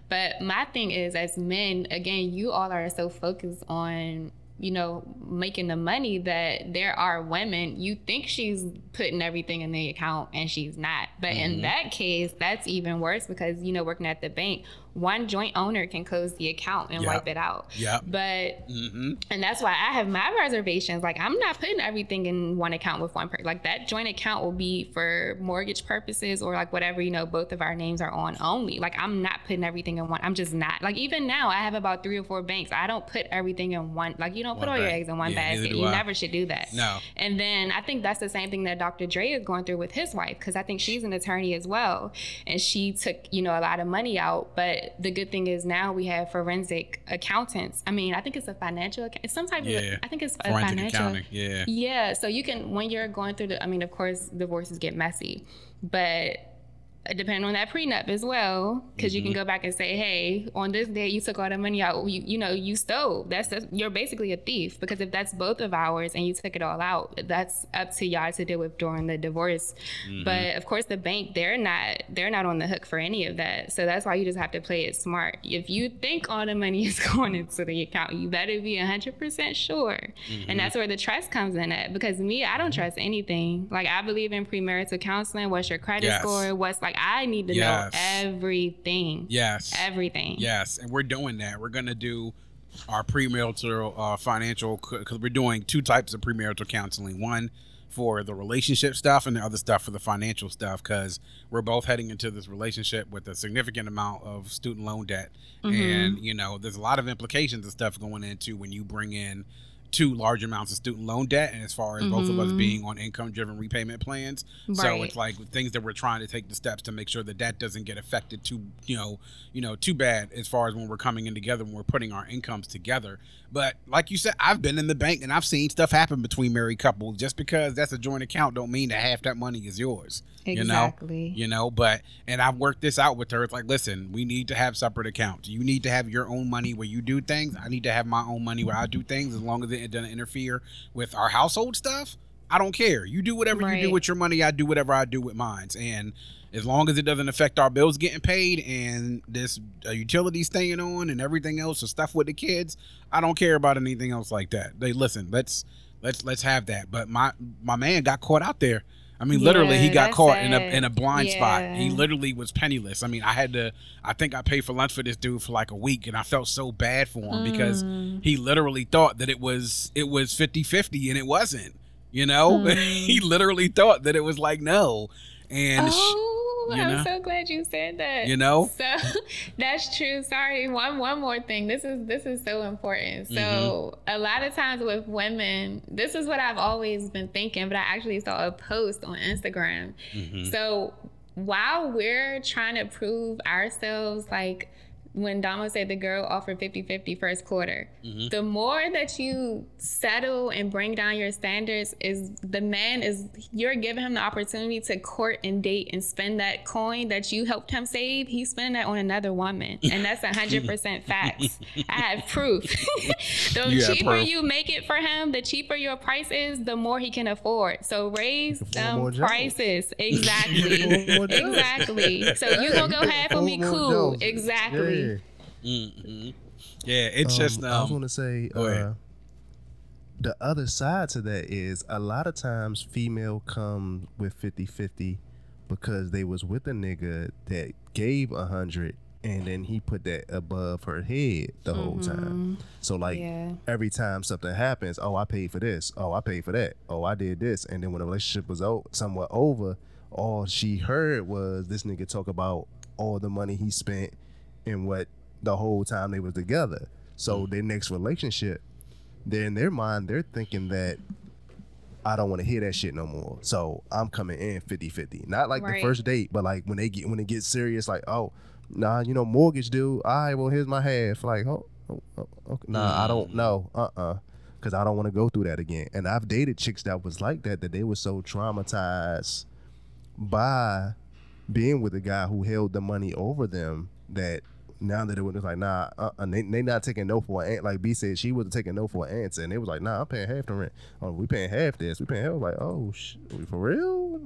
but my thing is as men again you all are so focused on you know making the money that there are women you think she's putting everything in the account and she's not but in Mhm. that case that's even worse because you know working at the bank one joint owner can close the account and Yep. wipe it out Yeah. but Mm-hmm. and that's why I have my reservations. Like I'm not putting everything in one account with one person. Like that joint account will be for mortgage purposes or like whatever, you know, both of our names are on only. Like I'm not putting everything in one. I'm just not. Like even now I have about three or four banks. I don't put everything in one. Like you don't put One all your eggs in one Yeah, basket. You I. never should do that. No. And then I think that's the same thing that Dr. Dre is going through with his wife because I think she's an attorney as well, and she took you know a lot of money out. But the good thing is now we have forensic accountants. I mean, I think it's a financial. account- It's some type Yeah. of. I think it's a financial. accounting, yeah. Yeah. So you can when you're going through the. I mean, of course, divorces get messy, but depending on that prenup as well, because you can Mhm. go back and say, "Hey, on this day you took all the money out. You, you know, you stole. That's, that's you're basically a thief because if that's both of ours and you took it all out, that's up to y'all to deal with during the divorce. Mhm. But of course, the bank they're not they're not on the hook for any of that. So that's why you just have to play it smart. If you think all the money <laughs> is going into the account, you better be hundred percent sure. Mhm. And that's where the trust comes in at. Because me, I don't trust anything. Like I believe in premarital counseling. What's your credit Yes. score? What's like I need to Yes. know everything. Yes. Everything. Yes, and we're doing that. We're gonna do our premarital uh, financial because we're doing two types of premarital counseling. One for the relationship stuff, and the other stuff for the financial stuff. Because we're both heading into this relationship with a significant amount of student loan debt, Mhm. and you know, there's a lot of implications and stuff going into when you bring in two large amounts of student loan debt and as far as both of us Mhm. being on income driven repayment plans. So it's like things that we're trying to take the steps to make sure that that doesn't get affected too you know you know too bad as far as when we're coming in together when we're putting our incomes together. But like you said i've been in the bank and i've seen stuff happen between married couples. Just because that's a joint account don't mean that half that money is yours Exactly. you know? You know but and i've worked this out with her. It's like listen we need to have separate accounts. You need to have your own money where you do things. I need to have my own money where i do things. As long as it doesn't interfere with our household stuff i don't care. You do whatever you do with your money i do whatever i do with mine and as long as it doesn't affect our bills getting paid and this uh, utility staying on and everything else the stuff with the kids i don't care about anything else like that. They listen let's let's let's have that. But my my man got caught out there I mean, literally, he got caught in a in a blind spot. He literally was penniless. I mean, I had to. I think I paid for lunch for this dude for like a week, and I felt so bad for him because Mm. he literally thought that it was it was 50-50 and it wasn't. You know, <laughs> Mm. he literally thought that it was like no, and Oh, you I'm so glad you said that. You know? So <laughs> that's true. Sorry. One one more thing. This is this is so important. So Mm-hmm. a lot of times with women, this is what I've always been thinking, but I actually saw a post on Instagram. Mm-hmm. So while we're trying to prove ourselves like when Damo said the girl offered 50 50 first quarter, Mm-hmm. the more that you settle and bring down your standards, is the man is you're giving him the opportunity to court and date and spend that coin that you helped him save. He's spending that on another woman, <laughs> and that's 100% facts. I have proof. <laughs> the You have cheaper proof. you make it for him, the cheaper your price is, the more he can afford. So raise afford more them prices. <laughs> Exactly. afford more Jones. exactly. So you're gonna go half on me, cool. Jones. Exactly. Yeah. Mhm. yeah, it's just now I was um, going to say go ahead. uh, the other side to that is a lot of times female come with 50-50 because they was with a nigga that gave a hundred and then he put that above her head the whole time. So like Yeah. every time something happens, oh I paid for this, oh I paid for that, oh I did this, and then when the relationship was o- somewhat over, all she heard was this nigga talk about all the money he spent and what the whole time they was together. So mm. their next relationship, they're in their mind, they're thinking that I don't want to hear that shit no more. So I'm coming in 50-50. Not like Right. the first date, but like when they get when it gets serious, like, oh, nah, you know, mortgage due. All right, well, here's my half. Like, oh, oh, oh, okay. nah, I don't know. Uh-uh. Cause I don't want to go through that again. And I've dated chicks that was like that, that they were so traumatized by being with a guy who held the money over them that now that it was like nah uh, uh, they, they not taking no for an answer like B said she wasn't taking no for an answer and it was like nah I'm paying half the rent. Oh we paying half this. We paying half. Like oh sh- we for real?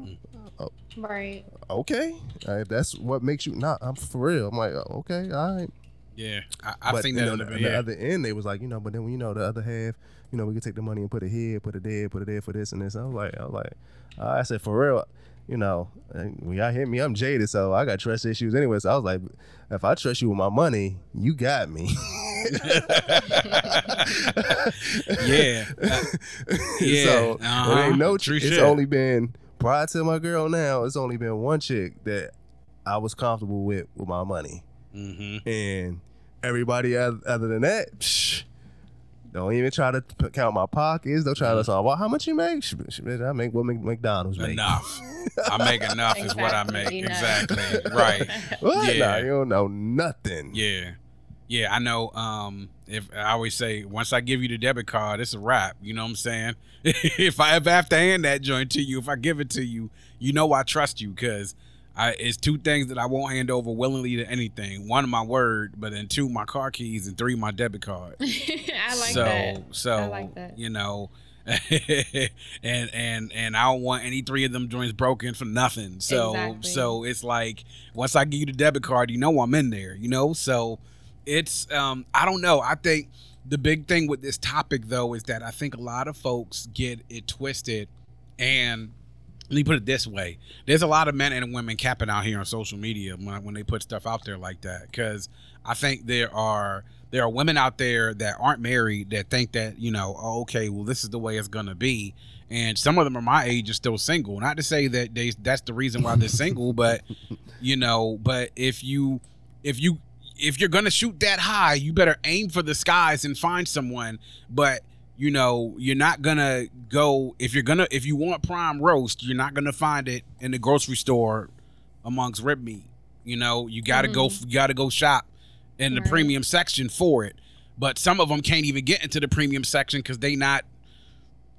Oh, Right. okay. If that's what makes you nah I'm for real. I'm like oh, okay all right. Yeah, I, I've but seen you that know, on the on the other end, they was like, you know, but then when you know the other half, you know, we could take the money and put it here, put it there, put it there for this and this. I was like, I was like, uh, I said for real, you know, when y'all hit me, I'm jaded, so I got trust issues anyway. So I was like, if I trust you with my money, you got me. <laughs> yeah, <laughs> yeah. So uh-huh. it ain't no. True it's shit. only been prior to my girl now. It's only been one chick that I was comfortable with with my money, Mm-hmm. and everybody other, other than that, psh, don't even try to p- count my pockets. Don't try Mm-hmm. to say, well, how much you make? Sh- sh- I make what Mc- McDonald's make. Enough. I make enough is what I make. Exactly, enough. Exactly. Right. <laughs> What? Yeah. Nah, you don't know nothing. Yeah. Yeah, I know. Um, if I always say, once I give you the debit card, it's a wrap. You know what I'm saying? <laughs> if I ever have to hand that joint to you, if I give it to you, you know I trust you because I it's two things that I won't hand over willingly to anything. One, my word, but then two, my car keys, and three, my debit card. <laughs> I like so that. so I like that. you know <laughs> and and and I don't want any three of them joints broken for nothing. So Exactly. so it's like once I give you the debit card, you know I'm in there, you know? So it's um I don't know. I think the big thing with this topic though is that I think a lot of folks get it twisted and let me put it this way: There's a lot of men and women capping out here on social media when, when they put stuff out there like that. Because I think there are there are women out there that aren't married that think that you know, oh, okay, well, this is the way it's gonna be. And some of them are my age are still single. Not to say that they that's the reason why they're single, <laughs> but you know, but if you if you if you're gonna shoot that high, you better aim for the skies and find someone. But you know, you're not gonna go if you're gonna if you want prime roast, you're not gonna find it in the grocery store amongst rib meat. You know, you gotta go mm-hmm. you gotta go shop in the Right. premium section for it. But some of them can't even get into the premium section because they not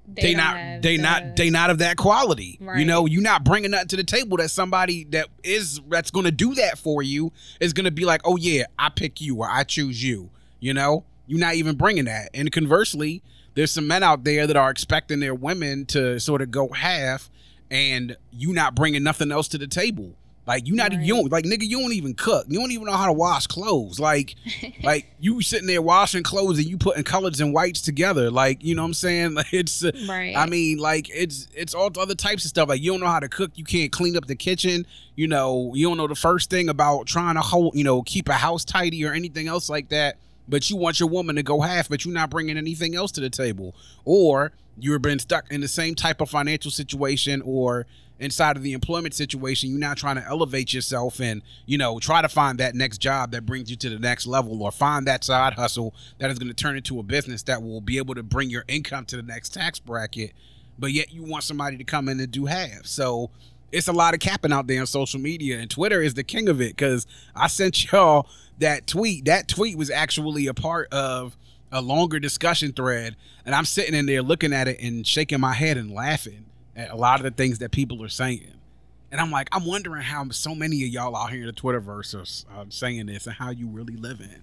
they, don't they the- not they not of that quality. You know, you're not bringing nothing to the table that somebody that is that's going to do that for you is going to be like, "Oh yeah, I pick you or I choose you." You know, you're not even bringing that. And conversely, there's some men out there that are expecting their women to sort of go half and you not bringing nothing else to the table. Like you not you don't like nigga, you don't even cook. You don't even know how to wash clothes. Like <laughs> like you sitting there washing clothes and you putting colors and whites together. Like, you know what I'm saying? <laughs> Like it's Right. I mean, like it's it's all other types of stuff. Like you don't know how to cook, you can't clean up the kitchen, you know, you don't know the first thing about trying to hold, you know, keep a house tidy or anything else like that. But you want your woman to go half, but you're not bringing anything else to the table. Or you've been stuck in the same type of financial situation or inside of the employment situation you're not trying to elevate yourself and you know try to find that next job that brings you to the next level or find that side hustle that is going to turn into a business that will be able to bring your income to the next tax bracket but yet you want somebody to come in and do half so it's a lot of capping out there on social media and twitter is the king of it because i sent <laughs> y'all that tweet that tweet was actually a part of a longer discussion thread and i'm sitting in there looking at it and shaking my head and laughing at a lot of the things that people are saying. And i'm like i'm wondering how so many of y'all out here in the twitterverse are uh, saying this and how you really living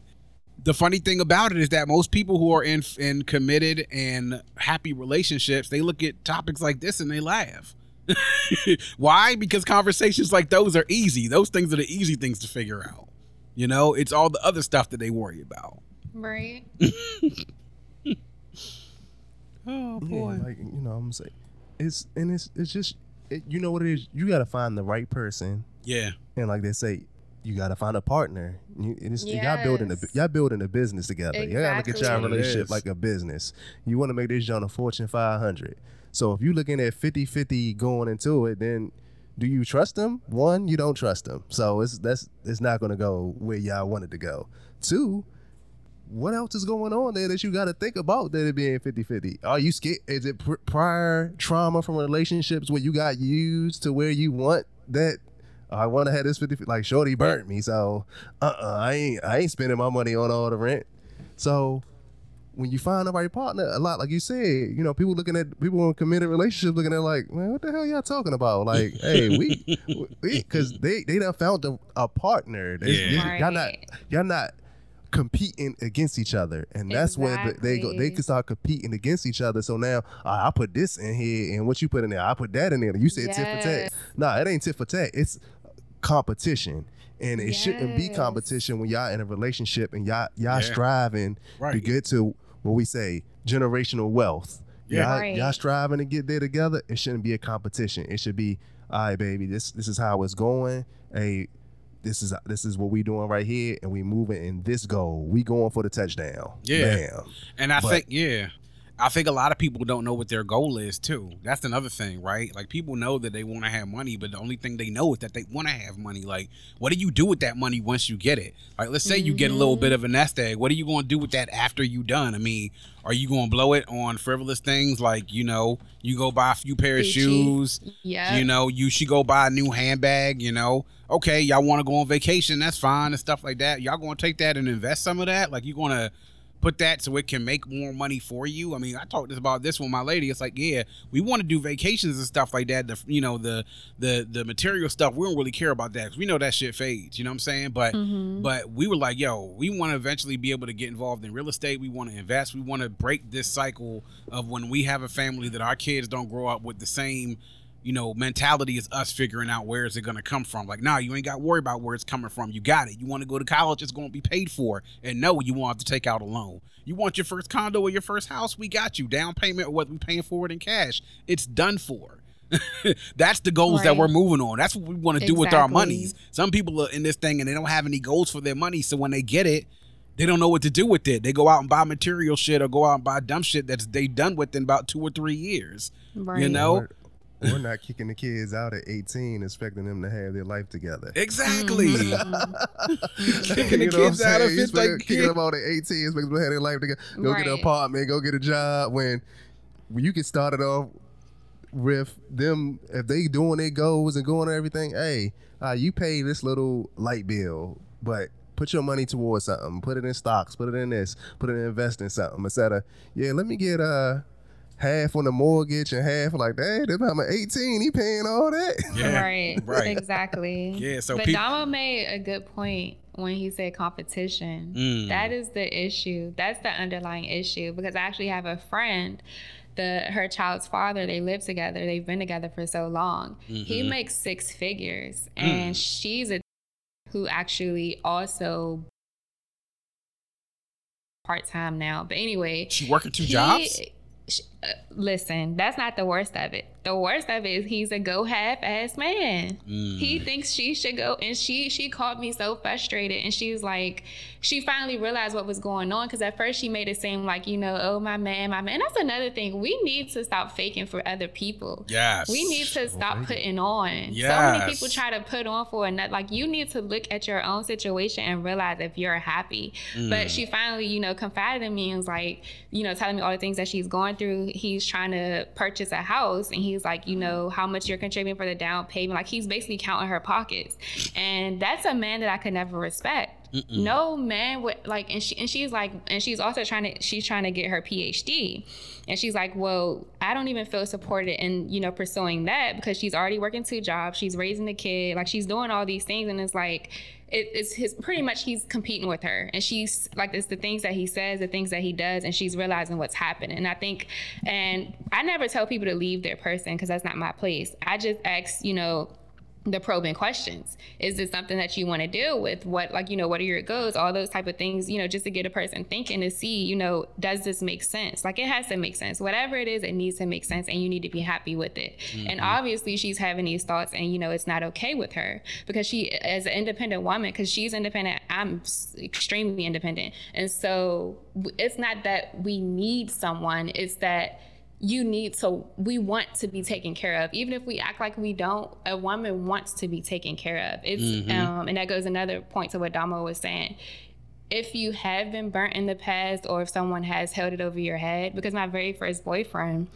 the funny thing about it is that most people who are in in committed and happy relationships they look at topics like this and they laugh. <laughs> Why? Because conversations like those are easy. Those things are the easy things to figure out you know it's all the other stuff that they worry about Right. <laughs> oh boy, like you know, I'm saying, it's and it's it's just it, you know what it is. You got to find the right person, yeah and like they say, you got to find a partner. You, it's, y'all building a y'all building a business together. Exactly. You gotta look at Exactly. y'all That's what it relationship is. like a business. You want to make this joint a Fortune 500. So if you're looking at 50-50 going into it, then do you trust them? One, you don't trust them. So it's that's it's not gonna go where y'all want it to go. Two, what else is going on there that you got to think about that it being 50-50 are you scared is it pr- prior trauma from relationships where you got used to where you want that i want to have this 50 like shorty burnt me so uh-uh i ain't i ain't spending my money on all the rent so when you find the right partner a lot like you said you know people looking at people in committed relationships looking at like man what the hell y'all talking about? Like <laughs> hey we because they they done found a, a partner. They, Yeah. they- y'all not y'all not competing against each other. And that's where the, they go they can start competing against each other. So now uh, i put this in here and what you put in there i put that in there. You said tit for tat. Yes. no it ain't tit for tat. It's competition. And it shouldn't be competition when y'all in a relationship and y'all y'all Yeah. striving to Right. get to what we say generational wealth Yeah. y'all, Right. y'all striving to get there together it shouldn't be a competition it should be all right baby this this is how it's going hey this is this is what we doing right here and we moving in this goal we going for the touchdown Yeah. Bam. And I But- think, yeah, I think a lot of people don't know what their goal is too. That's another thing, right? Like people know that they want to have money, but the only thing they know is that they want to have money. Like, what do you do with that money once you get it? Like, let's say you get a little bit mm-hmm. of a nest egg. What are you going to do with that after you done? I mean, are you going to blow it on frivolous things like you know you go buy a few pair of Gucci. shoes? Yeah. You know, you should go buy a new handbag. You know, okay, y'all want to go on vacation? That's fine and stuff like that. Y'all going to take that and invest some of that? Like, you going to put that so it can make more money for you. I mean, I talked about this with my lady. It's like, yeah, we want to do vacations and stuff like that. The you know the the the material stuff we don't really care about that 'cause we know that shit fades. You know what I'm saying? But Mhm. but we were like, yo, we want to eventually be able to get involved in real estate. We want to invest. We want to break this cycle of when we have a family that our kids don't grow up with the same you know, mentality is us figuring out where is it going to come from. Like, nah, you ain't got to worry about where it's coming from. You got it. You want to go to college, it's going to be paid for. And no, you won't have to take out a loan. You want your first condo or your first house, we got you. Down payment or what we paying for it in cash. It's done for. <laughs> That's the goals that we're moving on. That's what we want to do with our Exactly. monies. Some people are in this thing and they don't have any goals for their money. So when they get it, they don't know what to do with it. They go out and buy material shit or go out and buy dumb shit that's they done with in about two or three years. You Right. know? Or- we're not kicking the kids out at 18 expecting them to have their life together. Exactly. Mm-hmm. <laughs> Kicking the You know what kids out of saying? You it's like expect- kicking them out at 18 expecting them to have their life together. Go get an apartment go get a job. When when you get started off with them if they doing their goals and going and everything hey uh, you pay this little light bill but put your money towards something. Put it in stocks put it in this put it in invest in something instead of yeah let me get uh half on the mortgage and half like that I'm 18 he paying all that Yeah. <laughs> Right. <laughs> Right. Exactly. Yeah, so but peop- Damo made a good point when he said competition. Mm. That is the issue. That's the underlying issue because I actually have a friend. The the her child's father. They live together. They've been together for so long. He Mhm. makes six figures, Mm. and she's a who actually also part time now. But anyway, She working two he- jobs? sh- uh, listen, that's not the worst of it. The worst of it is he's a go half ass man. Mm. He thinks she should go, and she she called me so frustrated, and she was like, she finally realized what was going on because at first she made it seem like you know, oh my man, my man. And that's another thing. We need to stop faking for other people. Yes. We need to stop putting on. So many people try to put on for another. Like you need to look at your own situation and realize if you're happy. Mm. But she finally, you know, confided in me and was like, you know, telling me all the things that she's going through. He's trying to purchase a house and he's like, you mm-hmm. know, how much you're contributing for the down payment. Like he's basically counting her pockets. And that's a man that I could never respect. Mm-mm. No man would like, and she and she's like, and she's also trying to, she's trying to get her PhD, and she's like, well, I don't even feel supported in you know pursuing that because she's already working two jobs, she's raising the kid, like she's doing all these things, and it's like, it, it's his pretty much he's competing with her, and she's like, it's the things that he says, the things that he does, and she's realizing what's happening. And I think, and I never tell people to leave their person because that's not my place. I just ask, you know the probing questions. Is this something that you want to deal with? What like you know what are your goals? All those type of things you know just to get a person thinking to see you know does this make sense? Like it has to make sense. Whatever it is it needs to make sense and you need to be happy with it. And Mhm. obviously she's having these thoughts and you know it's not okay with her because she as an independent woman because she's independent i'm extremely independent. And so it's not that we need someone it's that you need to we want to be taken care of. Even if we act like we don't a woman wants to be taken care of. It's Mhm. um and that goes another point to what damo was saying. If you have been burnt in the past or if someone has held it over your head because my very first boyfriend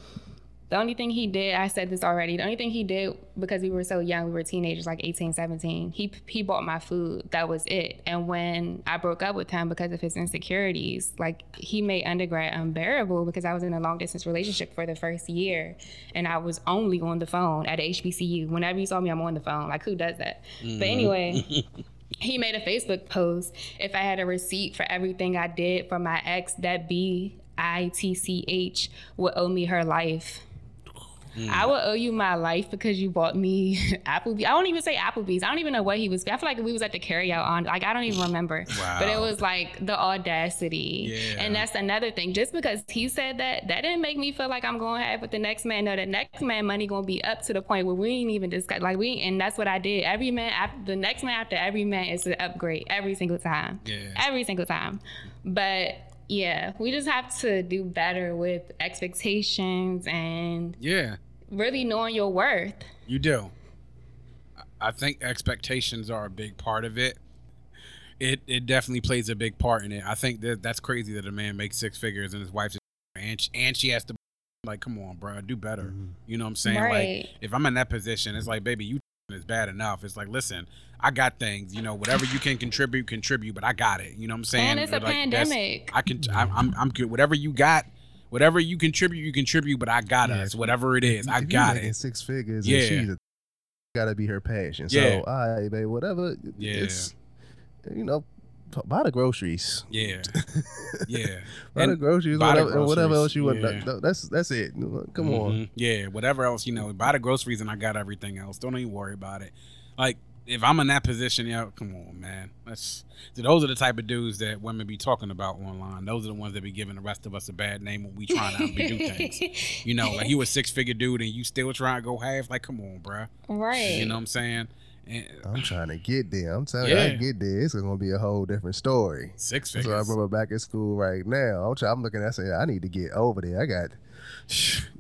the only thing he did i said this already the only thing he did because we were so young we were teenagers like 18 17 he he bought my food that was it and when i broke up with him because of his insecurities like he made undergrad unbearable because i was in a long distance relationship for the first year and i was only on the phone at hbcu whenever you saw me i'm on the phone like who does that Mm-hmm. but anyway <laughs> he made a Facebook post. If I had a receipt for everything I did for my ex, that B I T C H would owe me her life. Mm. I will owe you my life because you bought me <laughs> Applebee's. I don't even say Applebee's. I don't even know what he was. I feel like we was at the carryout on. Like I don't even remember. Wow. But it was like the audacity. Yeah. And that's another thing. Just because he said that, that didn't make me feel like I'm going to have with the next man. No, the next man money going to be up to the point where we ain't even discuss. Like we, and that's what I did. Every man, after, the next man after every man is an upgrade every single time. Yeah. Every single time. But yeah, we just have to do better with expectations and Yeah, really knowing your worth. you do. I- I think expectations are a big part of it. It it definitely plays a big part in it. I think that that's crazy that a man makes six figures and his wife's and she, and she has to like, come on, bro, do better. Mm-hmm. You know what I'm saying? Right. Like, if I'm in that position, it's like, baby, you is bad enough. It's like, listen, I got things. You know, whatever you can contribute, contribute. But I got it. You know what I'm saying? And it's a Like, that's- pandemic. I can. I'm, I'm. I'm good. Whatever you got, whatever you contribute, you contribute. But I got Yeah, us. Whatever it is, I got making it. Six figures. Yeah. And she's a, gotta be her passion. Yeah. So, all right, babe, whatever. Yeah. It's, you know, p- buy the groceries. Yeah. <laughs> Yeah. buy the groceries, buy the whatever, and whatever else you want. yeah. No, That's that's it. Come on. Mhm. Yeah, whatever else, you know, buy the groceries and I got everything else. Don't even worry about it. Like if I'm in that position, yeah, come on, man. That's so those are the type of dudes that women be talking about online. Those are the ones that be giving the rest of us a bad name when we trying to do things. <laughs> You know, like you a six figure dude and you still trying to go half. Like, come on, bruh. Right. You know what I'm saying? And, I'm trying to get there. I'm telling you, I Yeah. get there. It's gonna be a whole different story. Six figures. So I figures. remember back in school right now. I'm, try, I'm looking at saying I need to get over there. I got,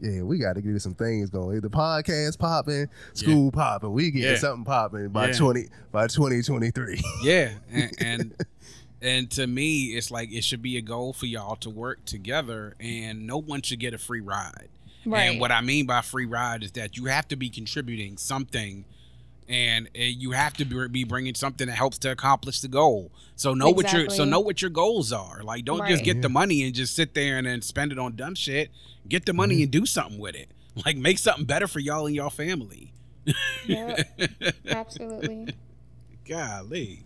yeah, we got to get some things going. The podcast popping, school popping. We get Yeah. something popping by Yeah. twenty by twenty twenty three. Yeah, and, <laughs> and and to me, it's like it should be a goal for y'all to work together, and no one should get a free ride. Right. And what I mean by free ride is that you have to be contributing something, and uh, you have to be be bringing something that helps to accomplish the goal. So know what your so know what your goals are. Like, don't just Right. get the money and just sit there and then spend it on dumb shit. Get the money and do something with it. Like, make something better for y'all and y'all family. Yep. <laughs> Absolutely. Golly.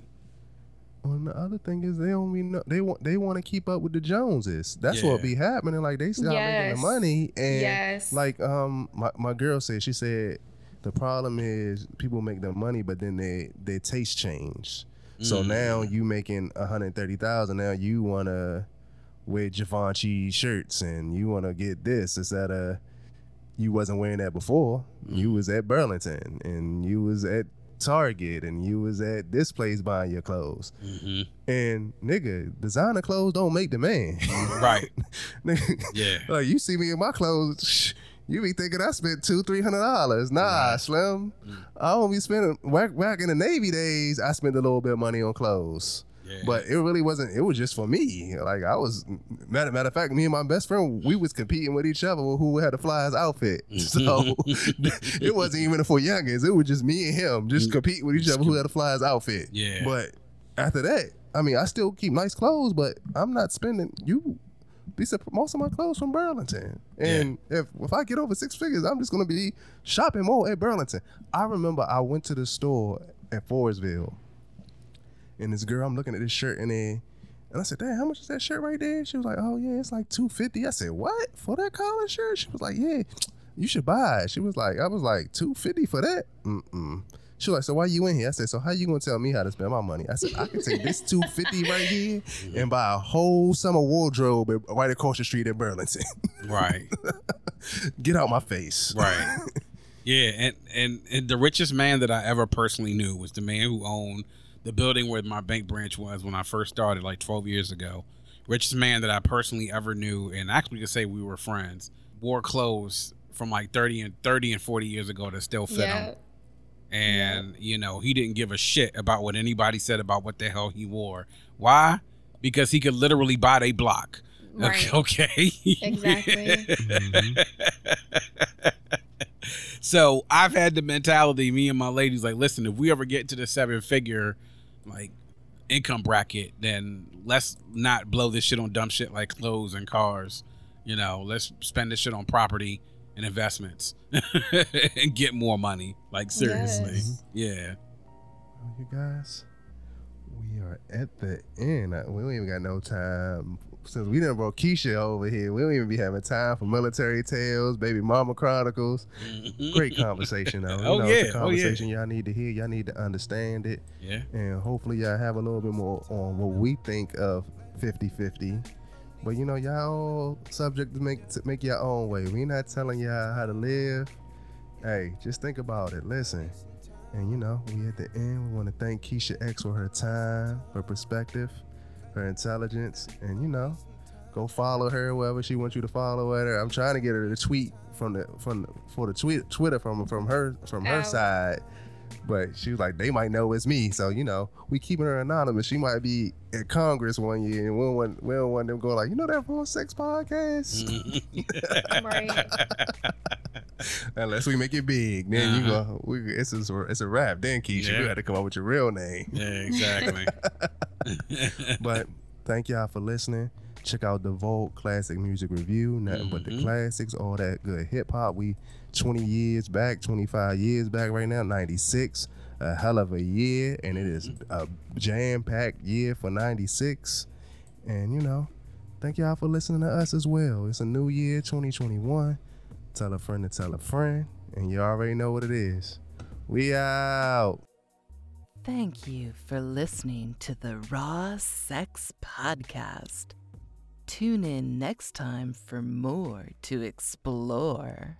on the other thing is they don't even know they want they want to keep up with the Joneses. That's what Yeah. be happening. Like they start making the money and Yes. like um my, my girl said she said the problem is people make the money but then they their taste change. So Mm. now you making a hundred thirty thousand. Now you wanna wear Givenchy shirts and you wanna get this instead of you wasn't wearing that before. You was at Burlington and you was at Target and you was at this place buying your clothes. And nigga, designer clothes don't make the man. Right. <laughs> Nigga, Yeah. Like you see me in my clothes, you be thinking I spent two, three hundred dollars. Nah, Slim. Mm. I don't be spending back back in the Navy days, I spent a little bit of money on clothes. But it really wasn't. It was just for me. Like I was matter, matter of fact, me and my best friend, we was competing with each other who had the flyest outfit. Mm. <laughs> So <laughs> it wasn't even for youngins. It was just me and him just mm. competing with each other who had the flyest outfit. Yeah. But after that, I mean, I still keep nice clothes, but I'm not spending. You, these are most of my clothes from Burlington, and if if I get over six figures, I'm just gonna be shopping more at Burlington. I remember I went to the store at Forestville, and this girl, I'm looking at this shirt, and then. And I said, "Damn, how much is that shirt right there?" She was like, "Oh yeah, it's like 250 I said, "What for that collar shirt?" She was like, "Yeah, you should buy it." She was like, "I was like 250 for that." Mm-mm. She was like, "So why you in here?" I said, "So how you gonna tell me how to spend my money?" I said, "I can take this 250 right here <laughs> and buy a whole summer wardrobe right across the street in Burlington." <laughs> Right. Get out my face. Right. <laughs> Yeah, and, and and the richest man that I ever personally knew was the man who owned the building where my bank branch was when I first started, like 12 years ago. Richest man that I personally ever knew, and actually to say we were friends, wore clothes from like 30 and 30 and 40 years ago that still fit him. And you know, he didn't give a shit about what anybody said about what the hell he wore. Why? Because he could literally buy a block. Right. Okay. <laughs> Exactly. <laughs> so I've had the mentality, me and my ladies, like, listen, if we ever get to the seven figure like income bracket, then let's not blow this shit on dumb shit like clothes and cars. You know, let's spend this shit on property and investments <laughs> and get more money. Like seriously. Yes. Yeah. You guys, we are at the end. Uh, We don't even got no time. Since we done brought Keisha over here, we don't even be having time for military tales, baby mama chronicles. Great <laughs> conversation though. You Oh, know, yeah. It's a Oh, yeah. conversation y'all need to hear. Y'all need to understand it. Yeah. And hopefully y'all have a little bit more on what we think of 50-50. But you know, y'all subject to make to make your own way. We not telling y'all how to live. Hey, just think about it. Listen. And you know, we at the end. We want to thank Keisha X for her time, her perspective, her intelligence, and you know, go follow her wherever she wants you to follow her. I'm trying to get her to tweet from the from the, for the tweet Twitter from from her from her Oh. side. But she was like, they might know it's me. So, you know, we keeping her anonymous. She might be at Congress one year and we don't want, we don't want them going like, you know that Raw Sex podcast? <laughs> right. <laughs> Unless we make it big. Then you Uh-huh. go, we, it's, a, it's a wrap. Then, Keisha, you Yeah. had to come up with your real name. Yeah, exactly. <laughs> but thank y'all for listening. Check out the Volt Classic Music Review. Nothing but the Mhm. classics, all that good hip hop. We 20 years back, 25 years back right now, 96. A hell of a year, and it is a jam packed year for 96. And you know, thank y'all for listening to us as well. It's a new year, 2021. Tell a friend to tell a friend, and you already know what it is. We out. Thank you for listening to the Raw Sex Podcast. Tune in next time for more to explore.